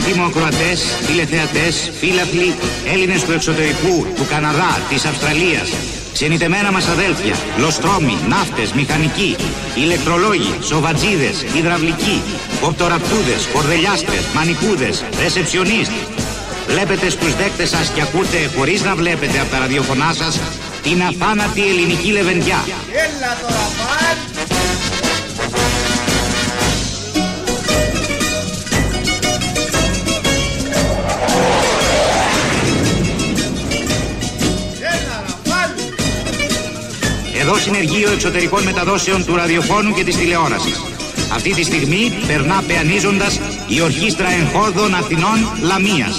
Και τώρα αγαπητοί μου ακροατές, τηλεθεατές, φίλαθλοι, Έλληνες του εξωτερικού, του Καναδά, της Αυστραλίας, ξενιτεμένα μας αδέλφια, λοστρόμοι, ναύτες, μηχανικοί, ηλεκτρολόγοι, σοβατζίδες, υδραυλικοί, κοπτοραπτούδες, κορδελιάστρες, μανικούδες, ρεσεψιονίστ. Βλέπετε στους δέκτες σας και ακούτε χωρίς να βλέπετε από τα ραδιοφωνά σας την αθάνατη ελληνική λεβεντιά. Έλα τώρα πάλι. Εδώ συνεργείο εξωτερικών μεταδόσεων του ραδιοφώνου και της τηλεόρασης. Αυτή τη στιγμή περνά πεανίζοντας η Ορχήστρα Εγχόρδων Αθηνών Λαμίας.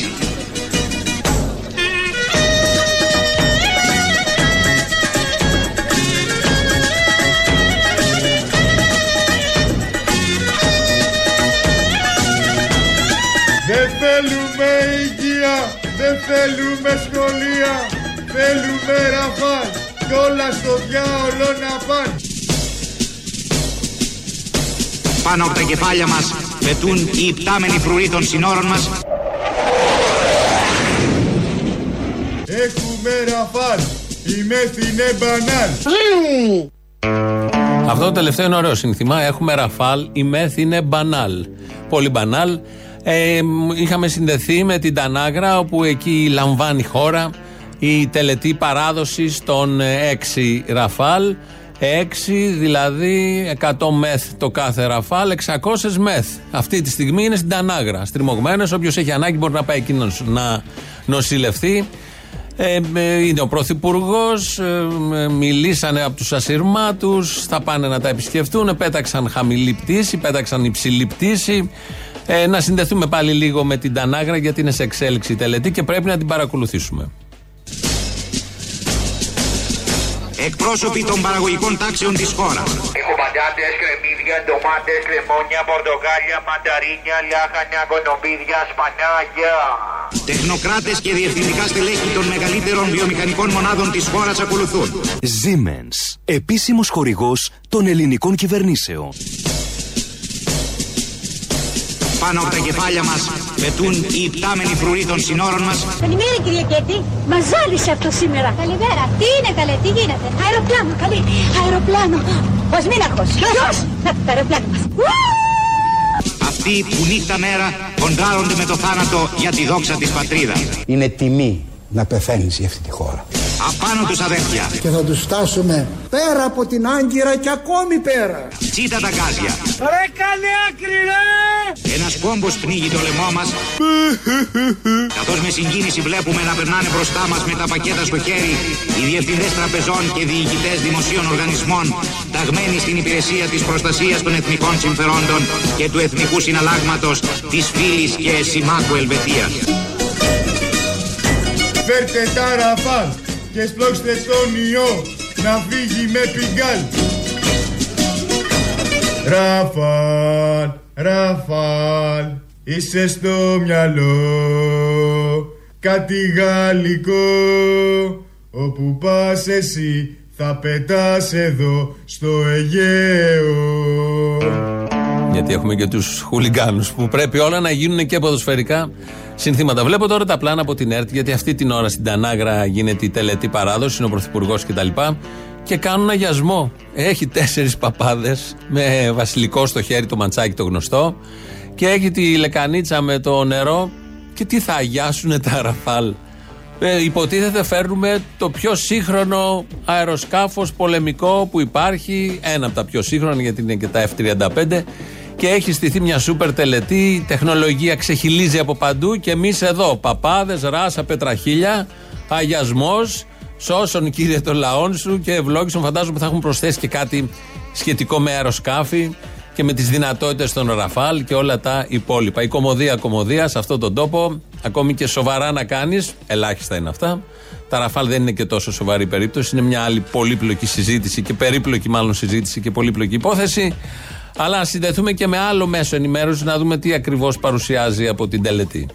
Δεν θέλουμε υγεία, δεν θέλουμε σχολεία, θέλουμε ραφάλ, κι όλα στο διάολο να πάνε. Πάνω από τα κεφάλια μας πετούν οι υπτάμενοι φρουροί των συνόρων μας Έχουμε ραφάλ, η μέθη είναι μπανάλ. Αυτό το τελευταίο είναι ωραίο σύνθημα. Έχουμε ραφάλ, η μεθ είναι μπανάλ. Πολύ μπανάλ. Ε, είχαμε συνδεθεί με την Τανάγρα, όπου εκεί λαμβάνει η χώρα η τελετή παράδοσης των 6 ραφάλ. 6 δηλαδή 100 μεθ το κάθε ραφάλ, 600 μεθ. Αυτή τη στιγμή είναι στην Τανάγρα. Στριμωγμένο, όποιος έχει ανάγκη μπορεί να πάει εκεί να νοσ- να νοσηλευτεί. Ε, ε, είναι ο Πρωθυπουργός, μιλήσανε από τους ασυρμάτου, θα πάνε να τα επισκεφτούν, πέταξαν χαμηλή πτήση, πέταξαν υψηλή πτήση. Ε, να συνδεθούμε πάλι λίγο με την Τανάγρα γιατί είναι σε εξέλιξη η τελετή και πρέπει να την παρακολουθήσουμε. Εκπρόσωποι των παραγωγικών τάξεων της χώρας. Έχω πατάτες, κρεμμύδια, ντομάτες, λεμόνια, πορτοκάλια, μανταρίνια, λάχανα, κονοπίδια, σπανάκια. Τεχνοκράτες και διευθυντικά στελέχη των μεγαλύτερων βιομηχανικών μονάδων της χώρας ακολουθούν. Siemens, επίσημος χορηγός των ελληνικών κυβερνήσεων. Πάνω από τα κεφάλια μας πετούν οι υπτάμενοι φρουροί των συνόρων μας Καλημέρα κυρία Κέτη. Μας ζάλισε αυτό σήμερα. Καλημέρα. Τι είναι καλέ, τι γίνεται; Αεροπλάνο, καλή. Αεροπλάνο. Ο Σμίναχος. Ποιος; Να, το αεροπλάνο μας. Αυτοί που νύχτα μέρα κοντράρονται με το θάνατο για τη δόξα της πατρίδας. Είναι τιμή να πεθαίνεις για αυτή τη χώρα. Απάνω τους αδέρφια, Και θα τους φτάσουμε πέρα από την Άγκυρα και ακόμη πέρα. τσίτα τα γκάζια. Ρε καλή άκρη ρε. Ένας κόμπος πνίγει το λαιμό μας Καθώς με συγκίνηση βλέπουμε να περνάνε μπροστά μας με τα πακέτα στο χέρι οι διευθυντές τραπεζών και διοικητές δημοσίων οργανισμών ταγμένοι στην υπηρεσία της προστασίας των εθνικών συμφερόντων και του εθνικού συναλλάγματος της φίλης και συμμάχου Ελβετίας. Φέρτε τα ραφάλ και σπρώξτε τον ιό να φύγει με πιγκάλ. Ραφάλ, Ραφάλ, είσαι στο μυαλό κάτι γαλλικό όπου πας εσύ θα πετάς εδώ στο Αιγαίο. Γιατί έχουμε και τους χουλιγκάνους που πρέπει όλα να γίνουν και ποδοσφαιρικά συνθήματα. Βλέπω τώρα τα πλάνα από την ΕΡΤ, γιατί αυτή την ώρα στην Τανάγρα γίνεται η τελετή παράδοση, είναι ο Πρωθυπουργός κτλ. Και κάνουν αγιασμό. Έχει τέσσερις παπάδες με βασιλικό στο χέρι το μαντσάκι το γνωστό. Και έχει τη λεκανίτσα με το νερό. Και τι θα αγιάσουν τα ραφάλ. Ε, υποτίθεται φέρνουμε το πιο σύγχρονο αεροσκάφος πολεμικό που υπάρχει, ένα από τα πιο σύγχρονα γιατί είναι και τα F-35 και έχει στηθεί μια σούπερ τελετή, η τεχνολογία ξεχυλίζει από παντού και εμείς εδώ, παπάδες, ράσα, πετραχίλια, αγιασμός, σώσον κύριε των λαών σου και ευλόγησον φαντάζομαι θα έχουν προσθέσει και κάτι σχετικό με αεροσκάφη και με τις δυνατότητες των Ραφάλ και όλα τα υπόλοιπα. Η κομμωδία κομμωδία σε αυτόν τον τόπο, ακόμη και σοβαρά να κάνεις, ελάχιστα είναι αυτά. Τα Ραφάλ δεν είναι και τόσο σοβαρή περίπτωση, είναι μια άλλη πολύπλοκη συζήτηση και περίπλοκη μάλλον συζήτηση και πολύπλοκη υπόθεση. Αλλά να συνδεθούμε και με άλλο μέσο ενημέρωσης να δούμε τι ακριβώς παρουσιάζει από την τελετή.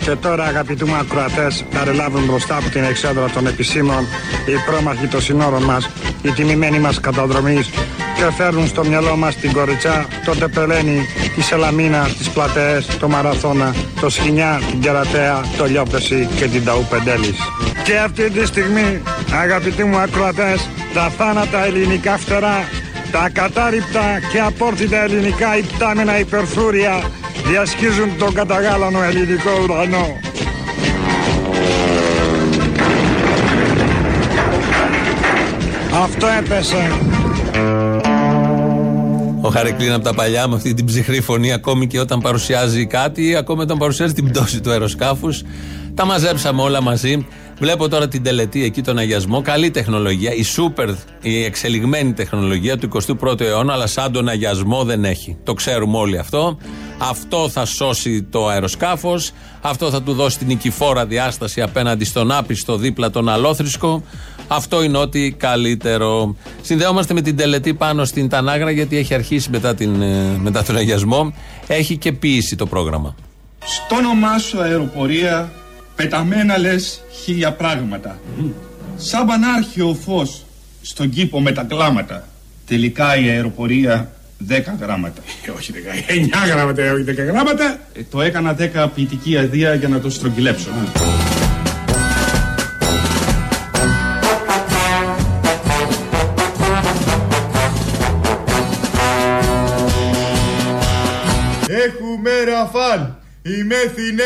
Και τώρα αγαπητοί μου ακροατές παρελάβουν μπροστά από την εξέδρα των επισήμων οι πρόμαχοι των συνόρων μας, οι τιμημένοι μας καταδρομείς και φέρνουν στο μυαλό μας την κοριτσιά, τον Τεπελένη τη Σελαμίνα, τις πλατεές, το Μαραθώνα, το Σχοινιά, την Κερατέα, το Λιόπεση και την Ταού Πεντέλης. Και αυτή τη στιγμή, αγαπητοί μου ακροατές, τα θάνατα ελληνικά φτερά, τα κατάρριπτα και απόρθητα ελληνικά υπτάμενα υπερθούρια διασχίζουν τον καταγάλανο ελληνικό ουρανό. Αυτό έπεσε. Ο Χαρεκλίν από τα παλιά με αυτή την ψυχρή φωνή, ακόμη και όταν παρουσιάζει κάτι, ακόμη όταν παρουσιάζει την πτώση του αεροσκάφους. Τα μαζέψαμε όλα μαζί. Βλέπω τώρα την τελετή εκεί, τον αγιασμό. Καλή τεχνολογία. Η σούπερ, η εξελιγμένη τεχνολογία του 21ου αιώνα, αλλά σαν τον αγιασμό δεν έχει. Το ξέρουμε όλοι αυτό. Αυτό θα σώσει το αεροσκάφος. Αυτό θα του δώσει την νικηφόρα διάσταση απέναντι στον άπιστο δίπλα τον αλόθρισκο. Αυτό είναι ό,τι καλύτερο. Συνδέομαστε με την τελετή πάνω στην Τανάγρα γιατί έχει αρχίσει μετά, την, ε, μετά τον αγιασμό. Έχει και ποιήσει το πρόγραμμα. Στο όνομά σου αεροπορία πεταμένα λες χίλια πράγματα. Σαν πανάρχιο φως στον κήπο με τα κλάματα. Τελικά η αεροπορία 10 γράμματα. Ε, όχι 10, 9 γράμματα, όχι 10 γράμματα. Ε, το έκανα 10 ποιητική αδεία για να το στρογγυλέψω. Έχουμε ραφάλ, η μέθη είναι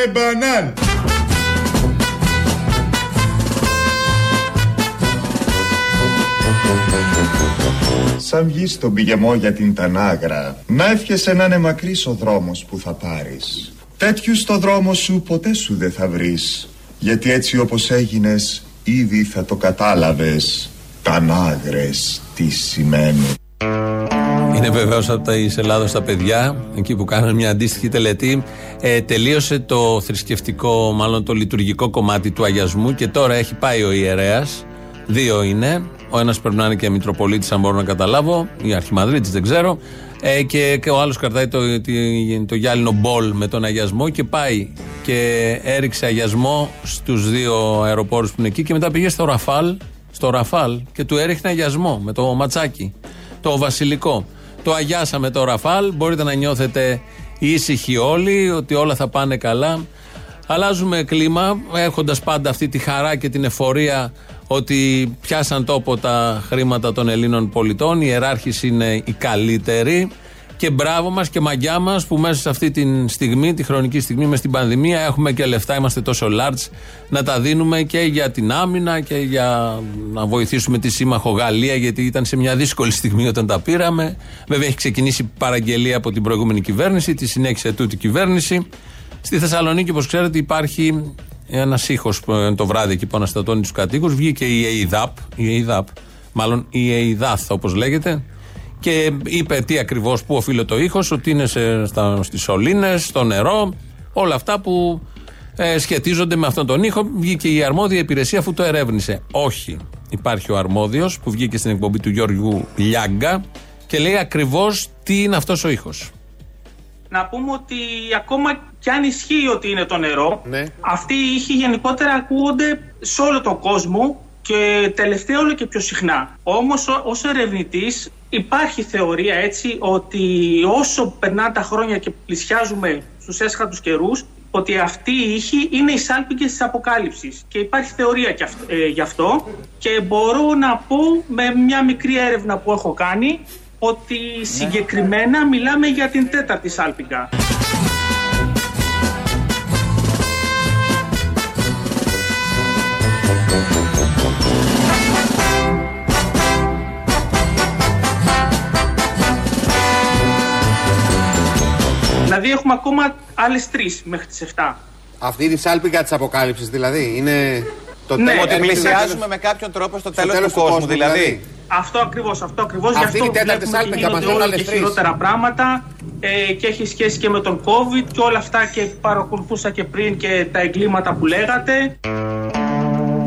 Σαν βγεις στον πηγεμό για την Τανάγρα Να εύχεσαι να είναι μακρύς ο δρόμος που θα πάρεις Τέτοιους στο δρόμο σου ποτέ σου δεν θα βρεις Γιατί έτσι όπως έγινες Ήδη θα το κατάλαβες Τανάγρες τι σημαίνουν είναι βεβαίως από τα Ελλάδα στα παιδιά, εκεί που κάνανε μια αντίστοιχη τελετή. Ε, τελείωσε το θρησκευτικό, μάλλον το λειτουργικό κομμάτι του αγιασμού και τώρα έχει πάει ο ιερέας. Δύο είναι. Ο ένας πρέπει να είναι και Μητροπολίτης, αν μπορώ να καταλάβω, ή Αρχιμαδρίτης, δεν ξέρω. Ε, και, και ο άλλος κρατάει το, το, το γυάλινο μπολ με τον αγιασμό και πάει και έριξε αγιασμό στους δύο αεροπόρους που είναι εκεί και μετά πήγε στο Ραφάλ, στο Ραφάλ και του έριχνε αγιασμό με το ματσάκι, το βασιλικό. Το αγιάσαμε το Ραφάλ. Μπορείτε να νιώθετε ήσυχοι όλοι ότι όλα θα πάνε καλά. Αλλάζουμε κλίμα, έχοντας πάντα αυτή τη χαρά και την εφορία ότι πιάσαν τόπο τα χρήματα των Ελλήνων πολιτών. Η ιεράρχηση είναι η καλύτερη. Και μπράβο μας και μαγιά μας που μέσα σε αυτή τη στιγμή, τη χρονική στιγμή, μες στην πανδημία, έχουμε και λεφτά, είμαστε τόσο large να τα δίνουμε και για την άμυνα και για να βοηθήσουμε τη σύμμαχο Γαλλία, γιατί ήταν σε μια δύσκολη στιγμή όταν τα πήραμε. Βέβαια, έχει ξεκινήσει παραγγελία από την προηγούμενη κυβέρνηση, τη συνέχισε τούτη κυβέρνηση. Στη Θεσσαλονίκη, όπως ξέρετε, υπάρχει ένας ήχος το βράδυ εκεί που αναστατώνει τους κατοίκους. Βγήκε η ΕΙΔΑΠ, η ΕΙΔΑΠ, μάλλον η ΕΙΔΑΘ όπως λέγεται, και είπε τι ακριβώς που οφείλει το ήχος, ότι είναι στις σωλήνες, στο νερό, όλα αυτά που ε, σχετίζονται με αυτόν τον ήχο. Βγήκε η αρμόδια υπηρεσία αφού το ερεύνησε. Όχι. Υπάρχει ο αρμόδιος που βγήκε στην εκπομπή του Γιώργου Λιάγκα και λέει ακριβώς τι είναι αυτός ο ήχος. Να πούμε ότι ακόμα κι αν ισχύει ότι είναι το νερό, ναι. αυτοί οι ήχοι γενικότερα ακούγονται σε όλο τον κόσμο και τελευταία όλο και πιο συχνά. Όμως ως ερευνητής υπάρχει θεωρία έτσι ότι όσο περνάνε τα χρόνια και πλησιάζουμε στους έσχατους καιρούς ότι αυτή η ήχη είναι οι σάλπιγγες της αποκάλυψης και υπάρχει θεωρία ε, γι' αυτό και μπορώ να πω με μια μικρή έρευνα που έχω κάνει ότι ναι. συγκεκριμένα μιλάμε για την τέταρτη σάλπιγγα. Δηλαδή έχουμε ακόμα άλλε τρει μέχρι τι 7. Αυτή είναι η σάλπιγγα τη αποκάλυψη, δηλαδή. Είναι το ναι, τέλο ότι πλησιάζουμε με κάποιον τρόπο στο τέλο του, κόσμου, δηλαδή. δηλαδή. Αυτό ακριβώς, αυτό ακριβώς. Αυτή είναι η τέταρτη σάλπιγγα, μας λένε άλλε τρει. χειρότερα πράγματα ε, και έχει σχέση και με τον COVID και όλα αυτά και παρακολουθούσα και πριν και τα εγκλήματα που λέγατε.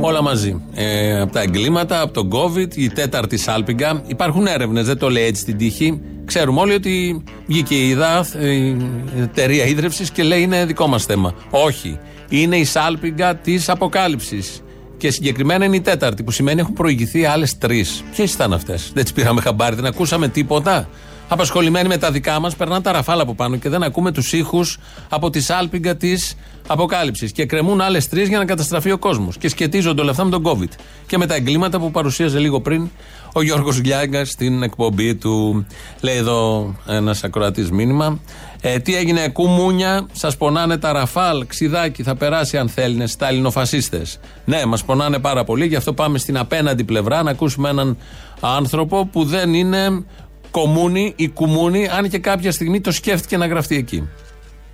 Όλα μαζί. Ε, από τα εγκλήματα, από τον COVID, η τέταρτη σάλπιγγα. Υπάρχουν έρευνες, δεν το λέει έτσι στην τύχη. Ξέρουμε όλοι ότι βγήκε η ΙΔΑΘ, η εταιρεία ίδρυυση και λέει είναι δικό μας θέμα. Όχι. Είναι η σάλπιγγα της αποκάλυψης. Και συγκεκριμένα είναι η τέταρτη, που σημαίνει έχουν προηγηθεί άλλες τρεις. Ποιες ήταν αυτές, δεν τις πήραμε χαμπάρι, δεν ακούσαμε τίποτα. Απασχολημένοι με τα δικά μας, περνάνε τα ραφάλα από πάνω και δεν ακούμε τους ήχους από τη σάλπιγγα της αποκάλυψης. Και κρεμούν άλλες τρεις για να καταστραφεί ο κόσμος. Και σχετίζονται όλα αυτά με τον COVID. Και με τα εγκλήματα που παρουσίαζε λίγο πριν ο Γιώργος Λιάγκα στην εκπομπή του. Λέει εδώ ένας ακροατής μήνυμα. Ε, τι έγινε, κουμούνια, σας πονάνε τα ραφάλ, ξιδάκι, θα περάσει αν θέλει, στα ελληνοφασίστες. Ναι, μας πονάνε πάρα πολύ, γι' αυτό πάμε στην απέναντι πλευρά να ακούσουμε έναν άνθρωπο που δεν είναι κομμούνι ή κουμούνι, αν και κάποια στιγμή το σκέφτηκε να γραφτεί εκεί.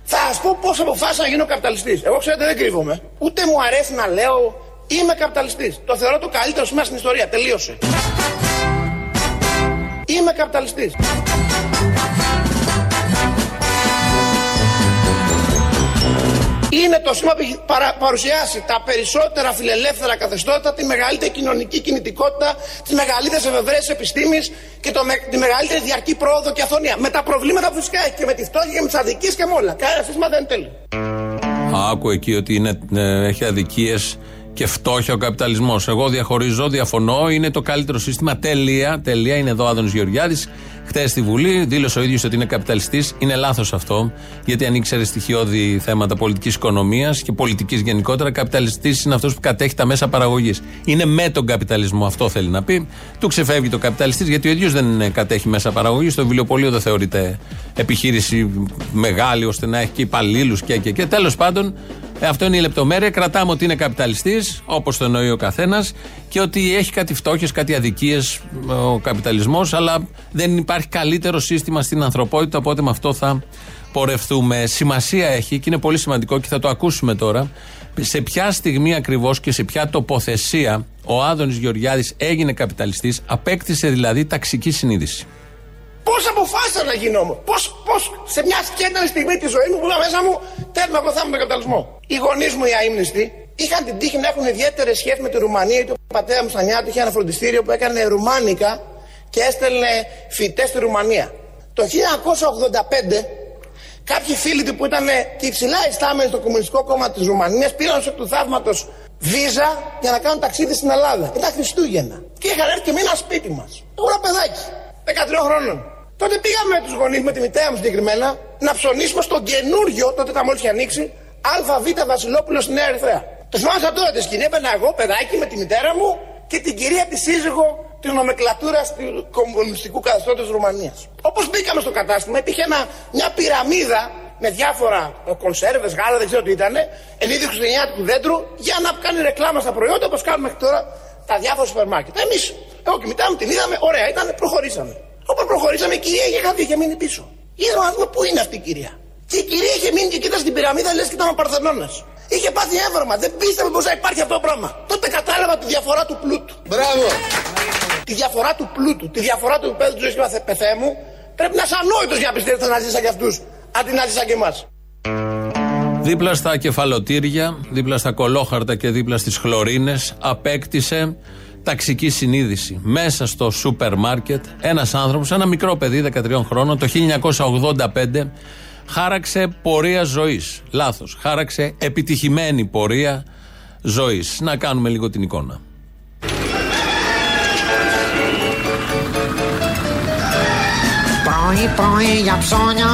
Θα σας πω πώς αποφάσισα να γίνω καπιταλιστής. Εγώ ξέρετε δεν κρύβομαι. Ούτε μου αρέσει να λέω είμαι καπιταλιστής. Το θεωρώ το καλύτερο σήμερα στην ιστορία. Τελείωσε. Είμαι καπιταλιστής. Είναι το σήμα που έχει παρουσιάσει τα περισσότερα φιλελεύθερα καθεστώτα, τη μεγαλύτερη κοινωνική κινητικότητα, τις μεγαλύτερες εφευρέσει τη επιστήμης και το, τη μεγαλύτερη διαρκή πρόοδο και αθωνία. Με τα προβλήματα που φυσικά έχει και με τη φτώχεια και με τις αδικίες και με όλα. Κανένα σύστημα δεν είναι τέλειο. Άκου εκεί ότι είναι, ε, έχει αδικίες και φτώχεια ο καπιταλισμός. Εγώ διαχωρίζω, διαφωνώ. Είναι το καλύτερο σύστημα. Τέλεια. Τελεία. Είναι εδώ ο Άδωνο Γεωργιάδης. Χθες στη Βουλή δήλωσε ο ίδιος ότι είναι καπιταλιστής. Είναι λάθος αυτό. Γιατί αν ήξερε στοιχειώδη θέματα πολιτικής οικονομίας και πολιτικής γενικότερα, καπιταλιστής είναι αυτός που κατέχει τα μέσα παραγωγής. Είναι με τον καπιταλισμό. Αυτό θέλει να πει. Του ξεφεύγει το καπιταλιστής γιατί ο ίδιος δεν κατέχει μέσα παραγωγής. Το βιβλιοπωλείο δεν θεωρείται επιχείρηση μεγάλη ώστε να έχει και υπαλλήλους και, και, και. Τέλος πάντων, ε, αυτό είναι η λεπτομέρεια. Κρατάμε ότι είναι καπιταλιστής, όπως το εννοεί ο καθένας, και ότι έχει κάτι φτώχειες, κάτι αδικίες ο καπιταλισμός, αλλά δεν υπάρχει καλύτερο σύστημα στην ανθρωπότητα, οπότε με αυτό θα πορευτούμε. Σημασία έχει και είναι πολύ σημαντικό και θα το ακούσουμε τώρα. Σε ποια στιγμή ακριβώς και σε ποια τοποθεσία ο Άδωνης Γεωργιάδης έγινε καπιταλιστής, απέκτησε δηλαδή ταξική συνείδηση. Πώς αποφάσισα να γίνω όμως; Πώς πώς, σε μια σκέταλη στιγμή τη ζωή μου που μέσα μου θέλουμε να βοηθάμε τον καπιταλισμό. Οι γονείς μου οι αίμνηστοι είχαν την τύχη να έχουν ιδιαίτερες σχέσεις με τη Ρουμανία γιατί ο πατέρας μου στα νιάτα είχε ένα φροντιστήριο που έκανε ρουμάνικα και έστελνε φοιτέ στη Ρουμανία. Το 1985 κάποιοι φίλοι του που ήταν και υψηλά ιστάμενοι στο Κομμουνιστικό Κόμμα της Ρουμανίας πήραν στο του θαύματος βίζα για να κάνουν ταξίδι στην Ελλάδα. Ήταν Χριστούγεννα. Και είχαν έρθει και μείναν σπίτι μας. Εγώ ένα παιδάκι, 13 χρόνων. Τότε πήγαμε με τους γονείς, με τη μητέρα μου συγκεκριμένα, να ψωνίσουμε στον καινούριο, τότε ήταν μόλι είχε ανοίξει, ΑΒ Βασιλόπουλο στη Νέα Ερυθρέα. Το θυμάμαι τώρα τη σκηνή, έπαιρνα εγώ παιδάκι με τη μητέρα μου και την κυρία τη σύζυγο τη νομεκλατούρα του κομμουνιστικού καθεστώτος Ρουμανίας. Όπως μπήκαμε στο κατάστημα, υπήρχε ένα, μια πυραμίδα με διάφορα κονσέρβες, γάλα, δεν ξέρω τι ήταν, εν είδη χριστουγεννιάτικου δέντρου, για να κάνει ρεκλάμα στα προϊόντα όπως κάνουμε μέχρι τώρα τα διάφορα σούπερ μάρκετ. Εμείς, εγώ και μητέρα μου την είδαμε, ωραία ήταν, προχωρήσαμε. Όπως προχωρήσαμε, η κυρία είχε χαθεί, είχε μείνει πίσω. Είδαμε να δούμε πού είναι αυτή η κυρία. Και η κυρία είχε μείνει και κοίτα στην πυραμίδα, λες και ήταν ο Παρθενώνας. Είχε πάθει έβρωμα, δεν πίστευε πως θα υπάρχει αυτό το πράγμα. Τότε κατάλαβα τη διαφορά του πλούτου. Μπράβο! Τη διαφορά του πλούτου, τη διαφορά του επίπεδου τη ζωή και πεθέ μου, πρέπει να είσαι ανόητος για να πιστεύεις ότι θα ζήσει σαν κι αυτούς, αντί να ζήσει σαν και εμάς. Δίπλα στα κεφαλοτήρια, δίπλα στα κολόχαρτα και δίπλα στις χλωρίνες, απέκτησε ταξική συνείδηση. Μέσα στο σούπερ μάρκετ, ένας άνθρωπος, ένα μικρό παιδί 13 χρόνων, το 1985, χάραξε πορεία ζωής. Λάθος. Χάραξε επιτυχημένη πορεία ζωής. Να κάνουμε λίγο την εικόνα. Πρωί πρωί για ψώνια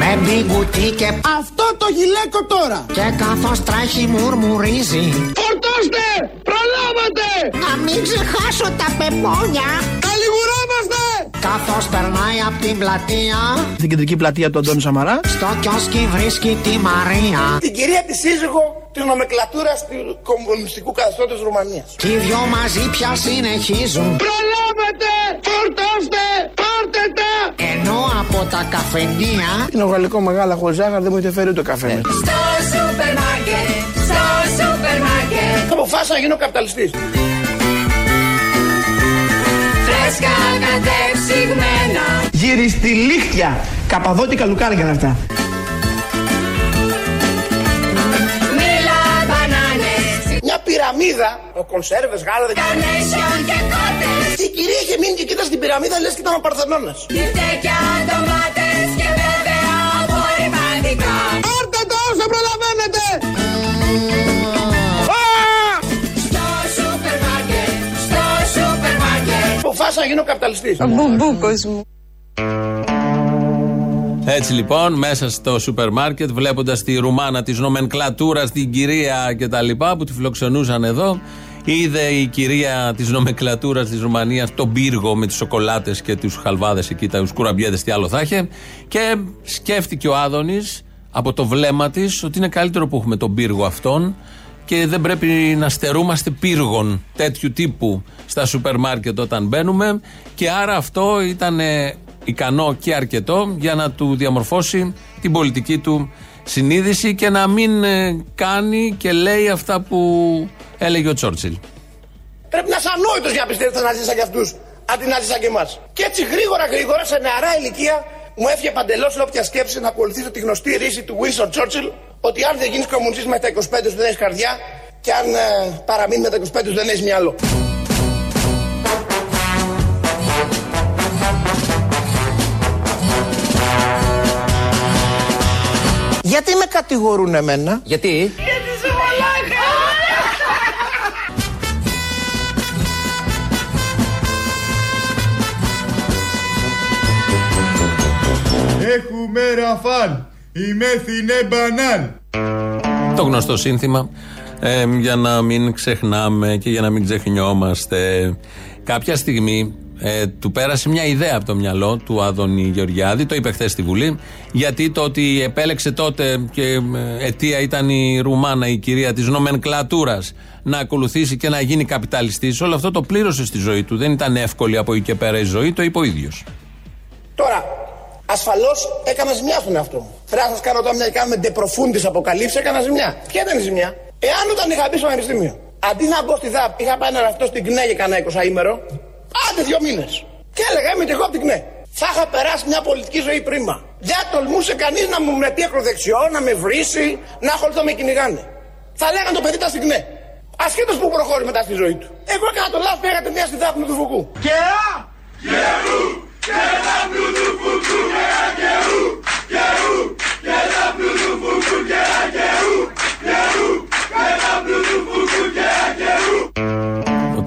με μπιγκουτί και Αυτό το γυλαίκο τώρα Και καθώς τρέχει μουρμουρίζει Φορτώστε! Προλάβατε! Να μην ξεχάσω τα πεπόνια Καλιγουρόμαστε! Καθώς περνάει από την πλατεία Την κεντρική πλατεία του Αντώνη Σαμαρά Στο κιόσκι βρίσκει τη Μαρία Την κυρία της σύζυγο της νομεκλατούρας του κομμουνιστικού καθεστώτος Ρουμανίας. Και οι δυο μαζί πια συνεχίζουν Προλάβατε! Από τα καφενεία. Είναι ο γαλλικό μεγάλα χωρίς ζάχαρη δεν μου είχε φέρει ούτε καφέ Ναι. με. Στο σούπερ μάρκετ, στο σούπερ μάρκετ Αποφάσισα να γίνω καπιταλιστής. Φρέσκα κατεψυγμένα. Γυριστηλίχτια Καπαδότικα λουκάρια είναι αυτά. Μίλα μπανάνες. Μια πυραμίδα, ο κονσέρβες, γάλα, δεν Καρνέσιον και κότες Και η κυρία είχε μείνει και κοίτα στην πυραμίδα, λες και ήταν ο Παρθενώνας. Μπιφτέκια, ντομάτες και βέβαια απορριπαντικά Πάρτε το όσο προλαβαίνετε Στο σούπερ μάρκετ, στο σούπερ μάρκετ Αποφάσισα να γίνω καπιταλιστής. Ο μπουμπούκος μου. Έτσι λοιπόν, μέσα στο σούπερ μάρκετ, βλέποντας τη Ρουμάνα της νομενκλατούρας, την κυρία κτλ. που τη φιλοξενούσαν εδώ, είδε η κυρία της νομενκλατούρα της Ρουμανίας τον πύργο με τις σοκολάτες και τους χαλβάδες εκεί, τα κουραμπιέδες, τι άλλο θα είχε. Και σκέφτηκε ο Άδωνης από το βλέμμα της ότι είναι καλύτερο που έχουμε τον πύργο αυτόν και δεν πρέπει να στερούμαστε πύργων τέτοιου τύπου στα σούπερ μάρκετ όταν μπαίνουμε. Και άρα αυτό ήταν ικανό και αρκετό για να του διαμορφώσει την πολιτική του συνείδηση και να μην ε, κάνει και λέει αυτά που έλεγε ο Τσόρτσιλ. Πρέπει να είσαι ανόητος για να πιστεύεις ότι θα ζήσει σαν κι αυτούς, αντί να ζήσει σαν και εμάς. Και έτσι γρήγορα γρήγορα σε νεαρά ηλικία μου έφυγε παντελώς όποια σκέψη να ακολουθήσω τη γνωστή ρίση του Wilson Churchill ότι αν δεν γίνεις κομμουνιστής με τα 25 σου δεν έχεις καρδιά και αν ε, παραμείνεις με τα 25 σου δεν έχεις μυαλό. Γιατί με κατηγορούν εμένα; Γιατί; Γιατί σε μαλάκα. Έχουμε ραφάλ, η μέθη είναι μπανάλ. Το γνωστό σύνθημα ε, για να μην ξεχνάμε και για να μην ξεχνιόμαστε. Κάποια στιγμή ε, του πέρασε μια ιδέα από το μυαλό του Άδωνη Γεωργιάδη, το είπε χθες στη Βουλή, γιατί το ότι επέλεξε τότε και ε, αιτία ήταν η Ρουμάνα, η κυρία της νομενκλατούρας, να ακολουθήσει και να γίνει καπιταλιστής, όλο αυτό το πλήρωσε στη ζωή του. Δεν ήταν εύκολη από εκεί και πέρα η ζωή, το είπε ο ίδιος. Τώρα, ασφαλώς έκανα ζημιά στον εαυτό μου. Πρέπει να σας κάνω τώρα μια κάνουμε ντεπροφούντι αποκαλύψει, έκανα ζημιά. Ποια ήταν η ζημιά; Εάν όταν είχα μπει στο πανεπιστήμιο, αντί να μπω στη ΔΑΠ, είχα πάει ένα ραφτό στην ΚΝΕ για κανένα 20 ήμερο, άντε δύο μήνες. Και έλεγα είμαι και εγώ από την ΚΝΕ. Θα είχα περάσει μια πολιτική ζωή πρίμα. Δεν τολμούσε κανείς να μου μετεί ακροδεξιό, να με βρήσει, να ασχοληθώ με κυνηγάνε. Θα λέγανε το παιδί ήταν στην ΚΝΕ. Ασχέτως που προχώρησε μετά στη ζωή του. Εγώ έκανα το λάθος, πήγα μια στη ΔΑΠ του Φουκού. Και α!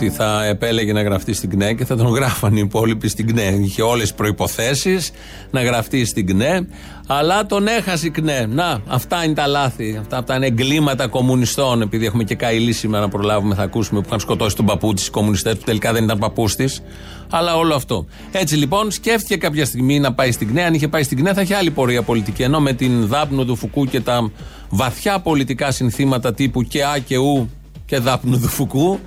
Ότι θα επέλεγε να γραφτεί στην ΚΝΕ και θα τον γράφαν οι υπόλοιποι στην ΚΝΕ. Είχε όλες τις προποθέσει να γραφτεί στην ΚΝΕ, αλλά τον έχασε η ΚΝΕ. Να, αυτά είναι τα λάθη. Αυτά, αυτά είναι εγκλήματα κομμουνιστών. Επειδή έχουμε και καηλή σήμερα να προλάβουμε, θα ακούσουμε που είχαν σκοτώσει τον παππού της, οι κομμουνιστές που τελικά δεν ήταν παππούς της. Αλλά όλο αυτό. Έτσι λοιπόν σκέφτηκε κάποια στιγμή να πάει στην ΚΝΕ. Αν είχε πάει στην ΚΝΕ θα είχε άλλη πορεία πολιτική. Ενώ με την δάπνο του Φουκού και τα βαθιά πολιτικά συνθήματα τύπου και Α και Ου και δάπνου του Φουκού,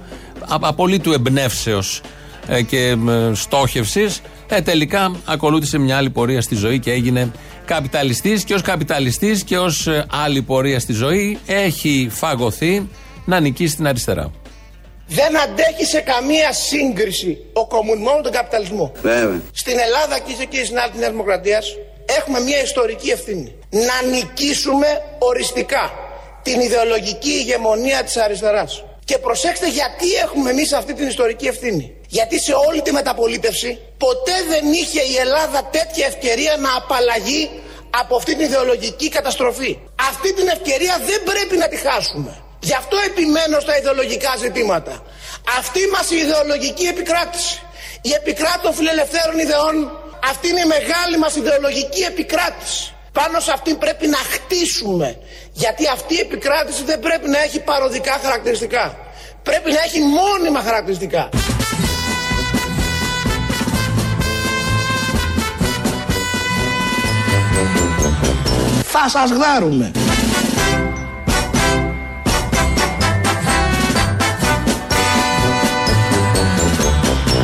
απολύτου εμπνεύσεως ε, και ε, στόχευσης, ε, τελικά ακολούθησε μια άλλη πορεία στη ζωή και έγινε καπιταλιστής και ως καπιταλιστής και ως ε, άλλη πορεία στη ζωή έχει φαγωθεί να νικήσει την αριστερά. Δεν αντέχει σε καμία σύγκριση ο κομμουνισμό με τον καπιταλισμό. Βέβαια. Στην Ελλάδα και σε κύριε συνάδελφοι της Δημοκρατία έχουμε μια ιστορική ευθύνη. Να νικήσουμε οριστικά την ιδεολογική ηγεμονία της αριστεράς. Και προσέξτε γιατί έχουμε εμείς αυτή την ιστορική ευθύνη. Γιατί σε όλη τη μεταπολίτευση ποτέ δεν είχε η Ελλάδα τέτοια ευκαιρία να απαλλαγεί από αυτή την ιδεολογική καταστροφή. Αυτή την ευκαιρία δεν πρέπει να τη χάσουμε. Γι' αυτό επιμένω στα ιδεολογικά ζητήματα. Αυτή μας η ιδεολογική επικράτηση. Η επικράτηση των φιλελευθέρων ιδεών, αυτή είναι η μεγάλη μας ιδεολογική επικράτηση. Πάνω σε αυτή πρέπει να χτίσουμε. Γιατί αυτή η επικράτηση δεν πρέπει να έχει παροδικά χαρακτηριστικά. Πρέπει να έχει μόνιμα χαρακτηριστικά. Θα σας γδάρουμε.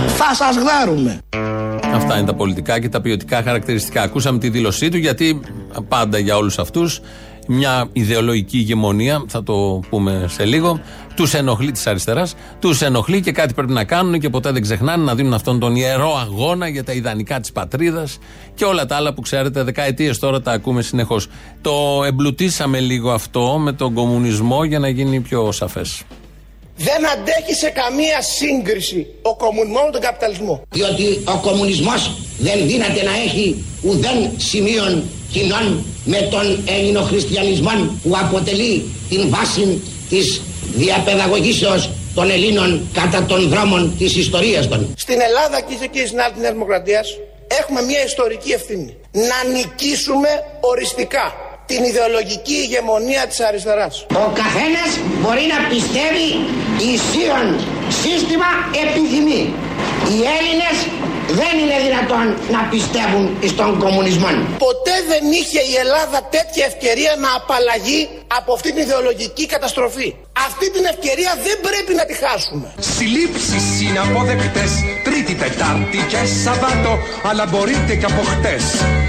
Θα σας γδάρουμε. Αυτά είναι τα πολιτικά και τα ποιοτικά χαρακτηριστικά. Ακούσαμε τη δήλωσή του γιατί πάντα για όλους αυτούς μια ιδεολογική ηγεμονία, θα το πούμε σε λίγο, τους ενοχλεί της αριστεράς, τους ενοχλεί και κάτι πρέπει να κάνουν και ποτέ δεν ξεχνάνε να δίνουν αυτόν τον ιερό αγώνα για τα ιδανικά της πατρίδας και όλα τα άλλα που ξέρετε, δεκαετίες τώρα τα ακούμε συνεχώς. Το εμπλουτίσαμε λίγο αυτό με τον κομμουνισμό για να γίνει πιο σαφές. Δεν αντέχει σε καμία σύγκριση ο κομμουνισμός με τον καπιταλισμό. Διότι ο κομμουνισμός δεν δύναται να έχει ουδέν σημείων κοινών με τον ελληνοχριστιανισμό που αποτελεί την βάση της διαπαιδαγωγήσεως των Ελλήνων κατά των δρόμων της ιστορίας των. Στην Ελλάδα και και στην άλλη της Δημοκρατίας έχουμε μια ιστορική ευθύνη. Να νικήσουμε οριστικά την ιδεολογική ηγεμονία της αριστεράς. Ο καθένας μπορεί να πιστεύει ισίων σύστημα επιθυμεί. Οι Έλληνες δεν είναι δυνατόν να πιστεύουν στον κομμουνισμό. Ποτέ δεν είχε η Ελλάδα τέτοια ευκαιρία να απαλλαγεί από αυτή την ιδεολογική καταστροφή. Αυτή την ευκαιρία δεν πρέπει να τη χάσουμε. Συλλήψεις είναι αποδεκτές Τρίτη, Τετάρτη και Σαββάτο Αλλά μπορείτε και από χτες.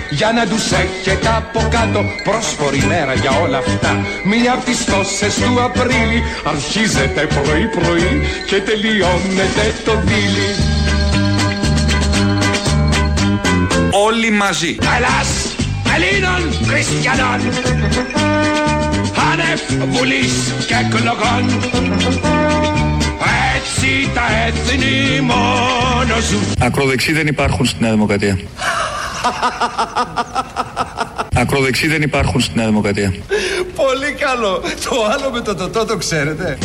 Για να τους έχετε από κάτω Πρόσφορη μέρα για όλα αυτά. Μία από τις τόσες του Απρίλη Αρχίζετε πρωί πρωί Και τελειώνετε το δίλη Όλοι μαζί. Ελλάς, Ελλήνων, Χριστιανών. Άνευ βουλής και εκλογών Έτσι τα έθνη μόνο ζουν Ακροδεξοί δεν υπάρχουν στη Νέα Δημοκρατία. Ακροδεξοί δεν υπάρχουν στη Νέα Δημοκρατία. Πολύ καλό Το άλλο με το τοτό το ξέρετε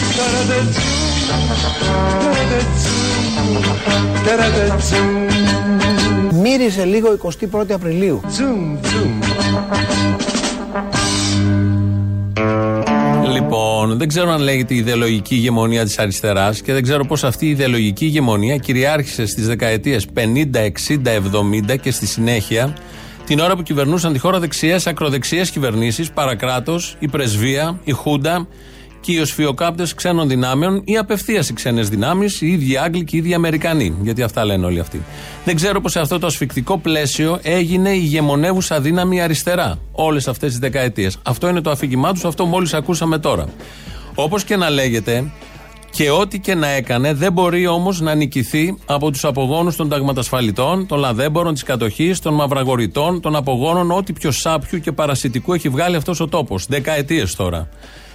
Μύριζε λίγο 21η Απριλίου. Λοιπόν, δεν ξέρω αν λέγεται η ιδεολογική ηγεμονία της αριστεράς και δεν ξέρω πώς αυτή η ιδεολογική ηγεμονία κυριάρχησε στις δεκαετίες 50, 60, 70 και στη συνέχεια την ώρα που κυβερνούσαν τη χώρα δεξιέ, ακροδεξιέ κυβερνήσεις, παρακράτος, η πρεσβεία, η Χούντα και οι οσφιοκάπτες ξένων δυνάμεων ή απευθεία οι ξένες δυνάμεις, οι ίδιοι Άγγλοι και οι ίδιοι Αμερικανοί. Γιατί αυτά λένε όλοι αυτοί. Δεν ξέρω πώ σε αυτό το ασφικτικό πλαίσιο έγινε η ηγεμονεύουσα δύναμη αριστερά όλες αυτές τις δεκαετίες. Αυτό είναι το αφήγημά τους, αυτό μόλις ακούσαμε τώρα. Όπως και να λέγεται, και ό,τι και να έκανε, δεν μπορεί όμως να νικηθεί από τους απογόνους των ταγματασφαλιτών, των λαδέμπορων της κατοχής, των μαυραγορητών, των απογόνων, ό,τι πιο σάπιου και παρασιτικού έχει βγάλει αυτός ο τόπος. Δεκαετίες τώρα.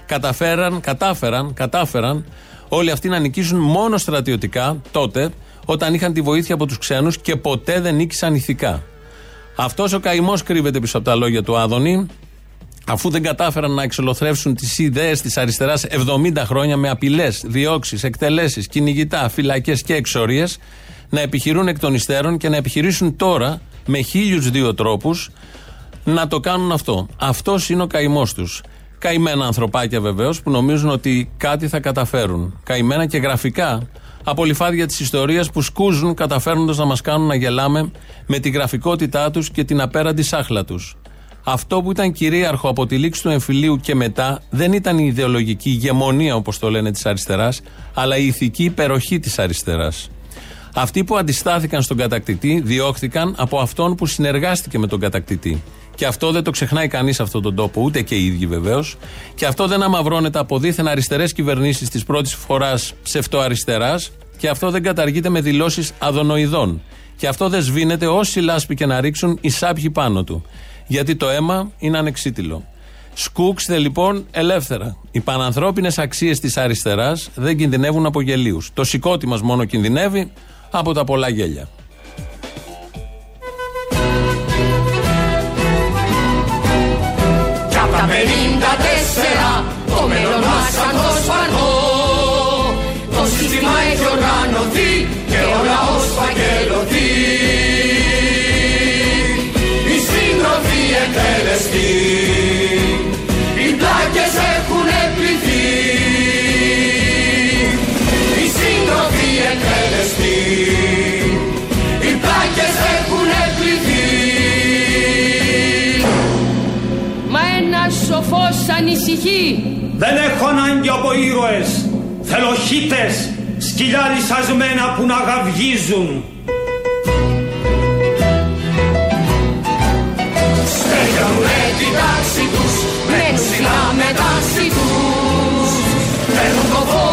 Καταφέραν, κατάφεραν, κατάφεραν όλοι αυτοί να νικήσουν μόνο στρατιωτικά τότε, όταν είχαν τη βοήθεια από τους ξένους και ποτέ δεν νίκησαν ηθικά. Αυτός ο καημός κρύβεται πίσω από τα λόγια του Άδωνη, αφού δεν κατάφεραν να εξολοθρεύσουν τις ιδέες της αριστεράς 70 χρόνια με απειλές, διώξεις, εκτελέσεις, κυνηγητά, φυλακές και εξορίες, να επιχειρούν εκ των υστέρων και να επιχειρήσουν τώρα με χίλιους δύο τρόπους να το κάνουν αυτό. Αυτός είναι ο καημός τους. Καημένα ανθρωπάκια βεβαίως που νομίζουν ότι κάτι θα καταφέρουν. Καημένα και γραφικά από λιφάδια της ιστορίας που σκούζουν καταφέρνοντας να μας κάνουν να γελάμε με τη γραφικότητά τους και την απέραντη σάχλα τους. Αυτό που ήταν κυρίαρχο από τη λήξη του εμφυλίου και μετά δεν ήταν η ιδεολογική ηγεμονία, όπως το λένε, της αριστεράς, αλλά η ηθική υπεροχή της αριστεράς. Αυτοί που αντιστάθηκαν στον κατακτητή διώχθηκαν από αυτόν που συνεργάστηκε με τον κατακτητή. Και αυτό δεν το ξεχνάει κανείς σε αυτόν τον τόπο, ούτε και οι ίδιοι βεβαίως. Και αυτό δεν αμαυρώνεται από δίθεν αριστερές κυβερνήσεις της πρώτης φοράς ψευτοαριστεράς. Και αυτό δεν καταργείται με δηλώσεις αδονοειδών. Και αυτό δεν σβήνεται όσοι λάσπη και να ρίξουν οι σάπιοι πάνω του. Γιατί το αίμα είναι ανεξίτηλο. Σκούξτε λοιπόν ελεύθερα. Οι πανανθρώπινες αξίες της αριστεράς δεν κινδυνεύουν από γελίους. Το σηκώτη μας μόνο κινδυνεύει από τα πολλά γέλια. Κι απ' τα 54 το μέλλον μας σαν το σπανό Το σύστημα έχει οργανωθεί και ο λαός φαγγελωθεί. Η σύντροφοι εκτελεστεί ανησυχεί. Δεν έχω ανάγκη από ήρωες, θέλω χίτες, σκυλιά λυσασμένα που να γαυγίζουν. Στέλνουνε την τάξη τους Μένουν ψηλά με τάξη τους. Παίρνουν το φόρο από το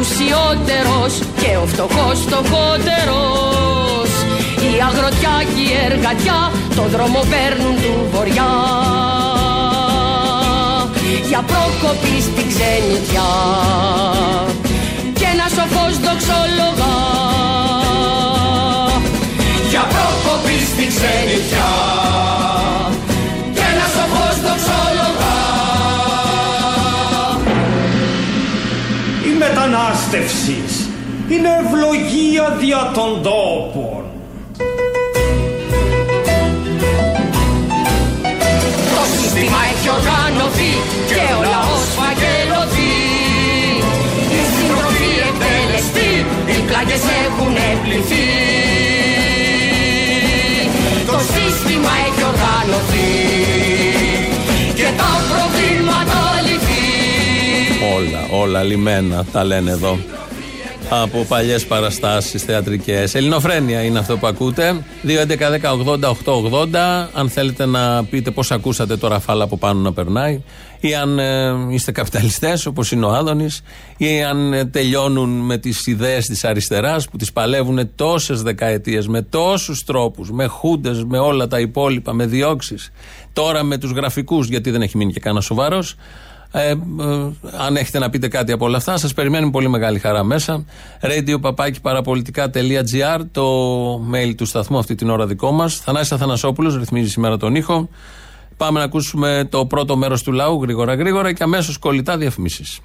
πλουσιότερος και ο φτωχός φτωχότερος. Η αγροτιά και η εργατιά το δρόμο παίρνουν του βοριά για πρόκοπη στην ξενιτιά και ένα σοφός δοξολογά για πρόκοπη στην ξενιτιά Η μετανάστευσης. Είναι ευλογία δια των τόπων. Το σύστημα έχει οργανωθεί και ο λαός φαγελωθεί. Οι συντροφοί εκτελεστεί, οι πλάγες έχουν πληθεί Όλα, όλα λιμένα τα λένε εδώ. Από παλιές παραστάσεις θεατρικές. Ελληνοφρένεια είναι αυτό που ακούτε. 2.11.10.80.880. Αν θέλετε να πείτε πώς ακούσατε το ραφάλα από πάνω να περνάει, ή αν ε, είστε καπιταλιστές όπως είναι ο Άδωνης, ή αν ε, τελειώνουν με τις ιδέες της αριστεράς που τις παλεύουν τόσες δεκαετίες με τόσους τρόπους, με χούντες, με όλα τα υπόλοιπα, με διώξεις. Τώρα με τους γραφικούς, γιατί δεν έχει μείνει και κανένα σοβαρός. Ε, ε, αν έχετε να πείτε κάτι από όλα αυτά, σας περιμένουμε πολύ μεγάλη χαρά μέσα. Radio παραπολιτικά.gr, το mail του σταθμού αυτή την ώρα δικό μας. Θανάσης Αθανασόπουλος ρυθμίζει σήμερα τον ήχο. Πάμε να ακούσουμε το πρώτο μέρος του λαού γρήγορα γρήγορα και αμέσως κολλητά διαφημίσεις.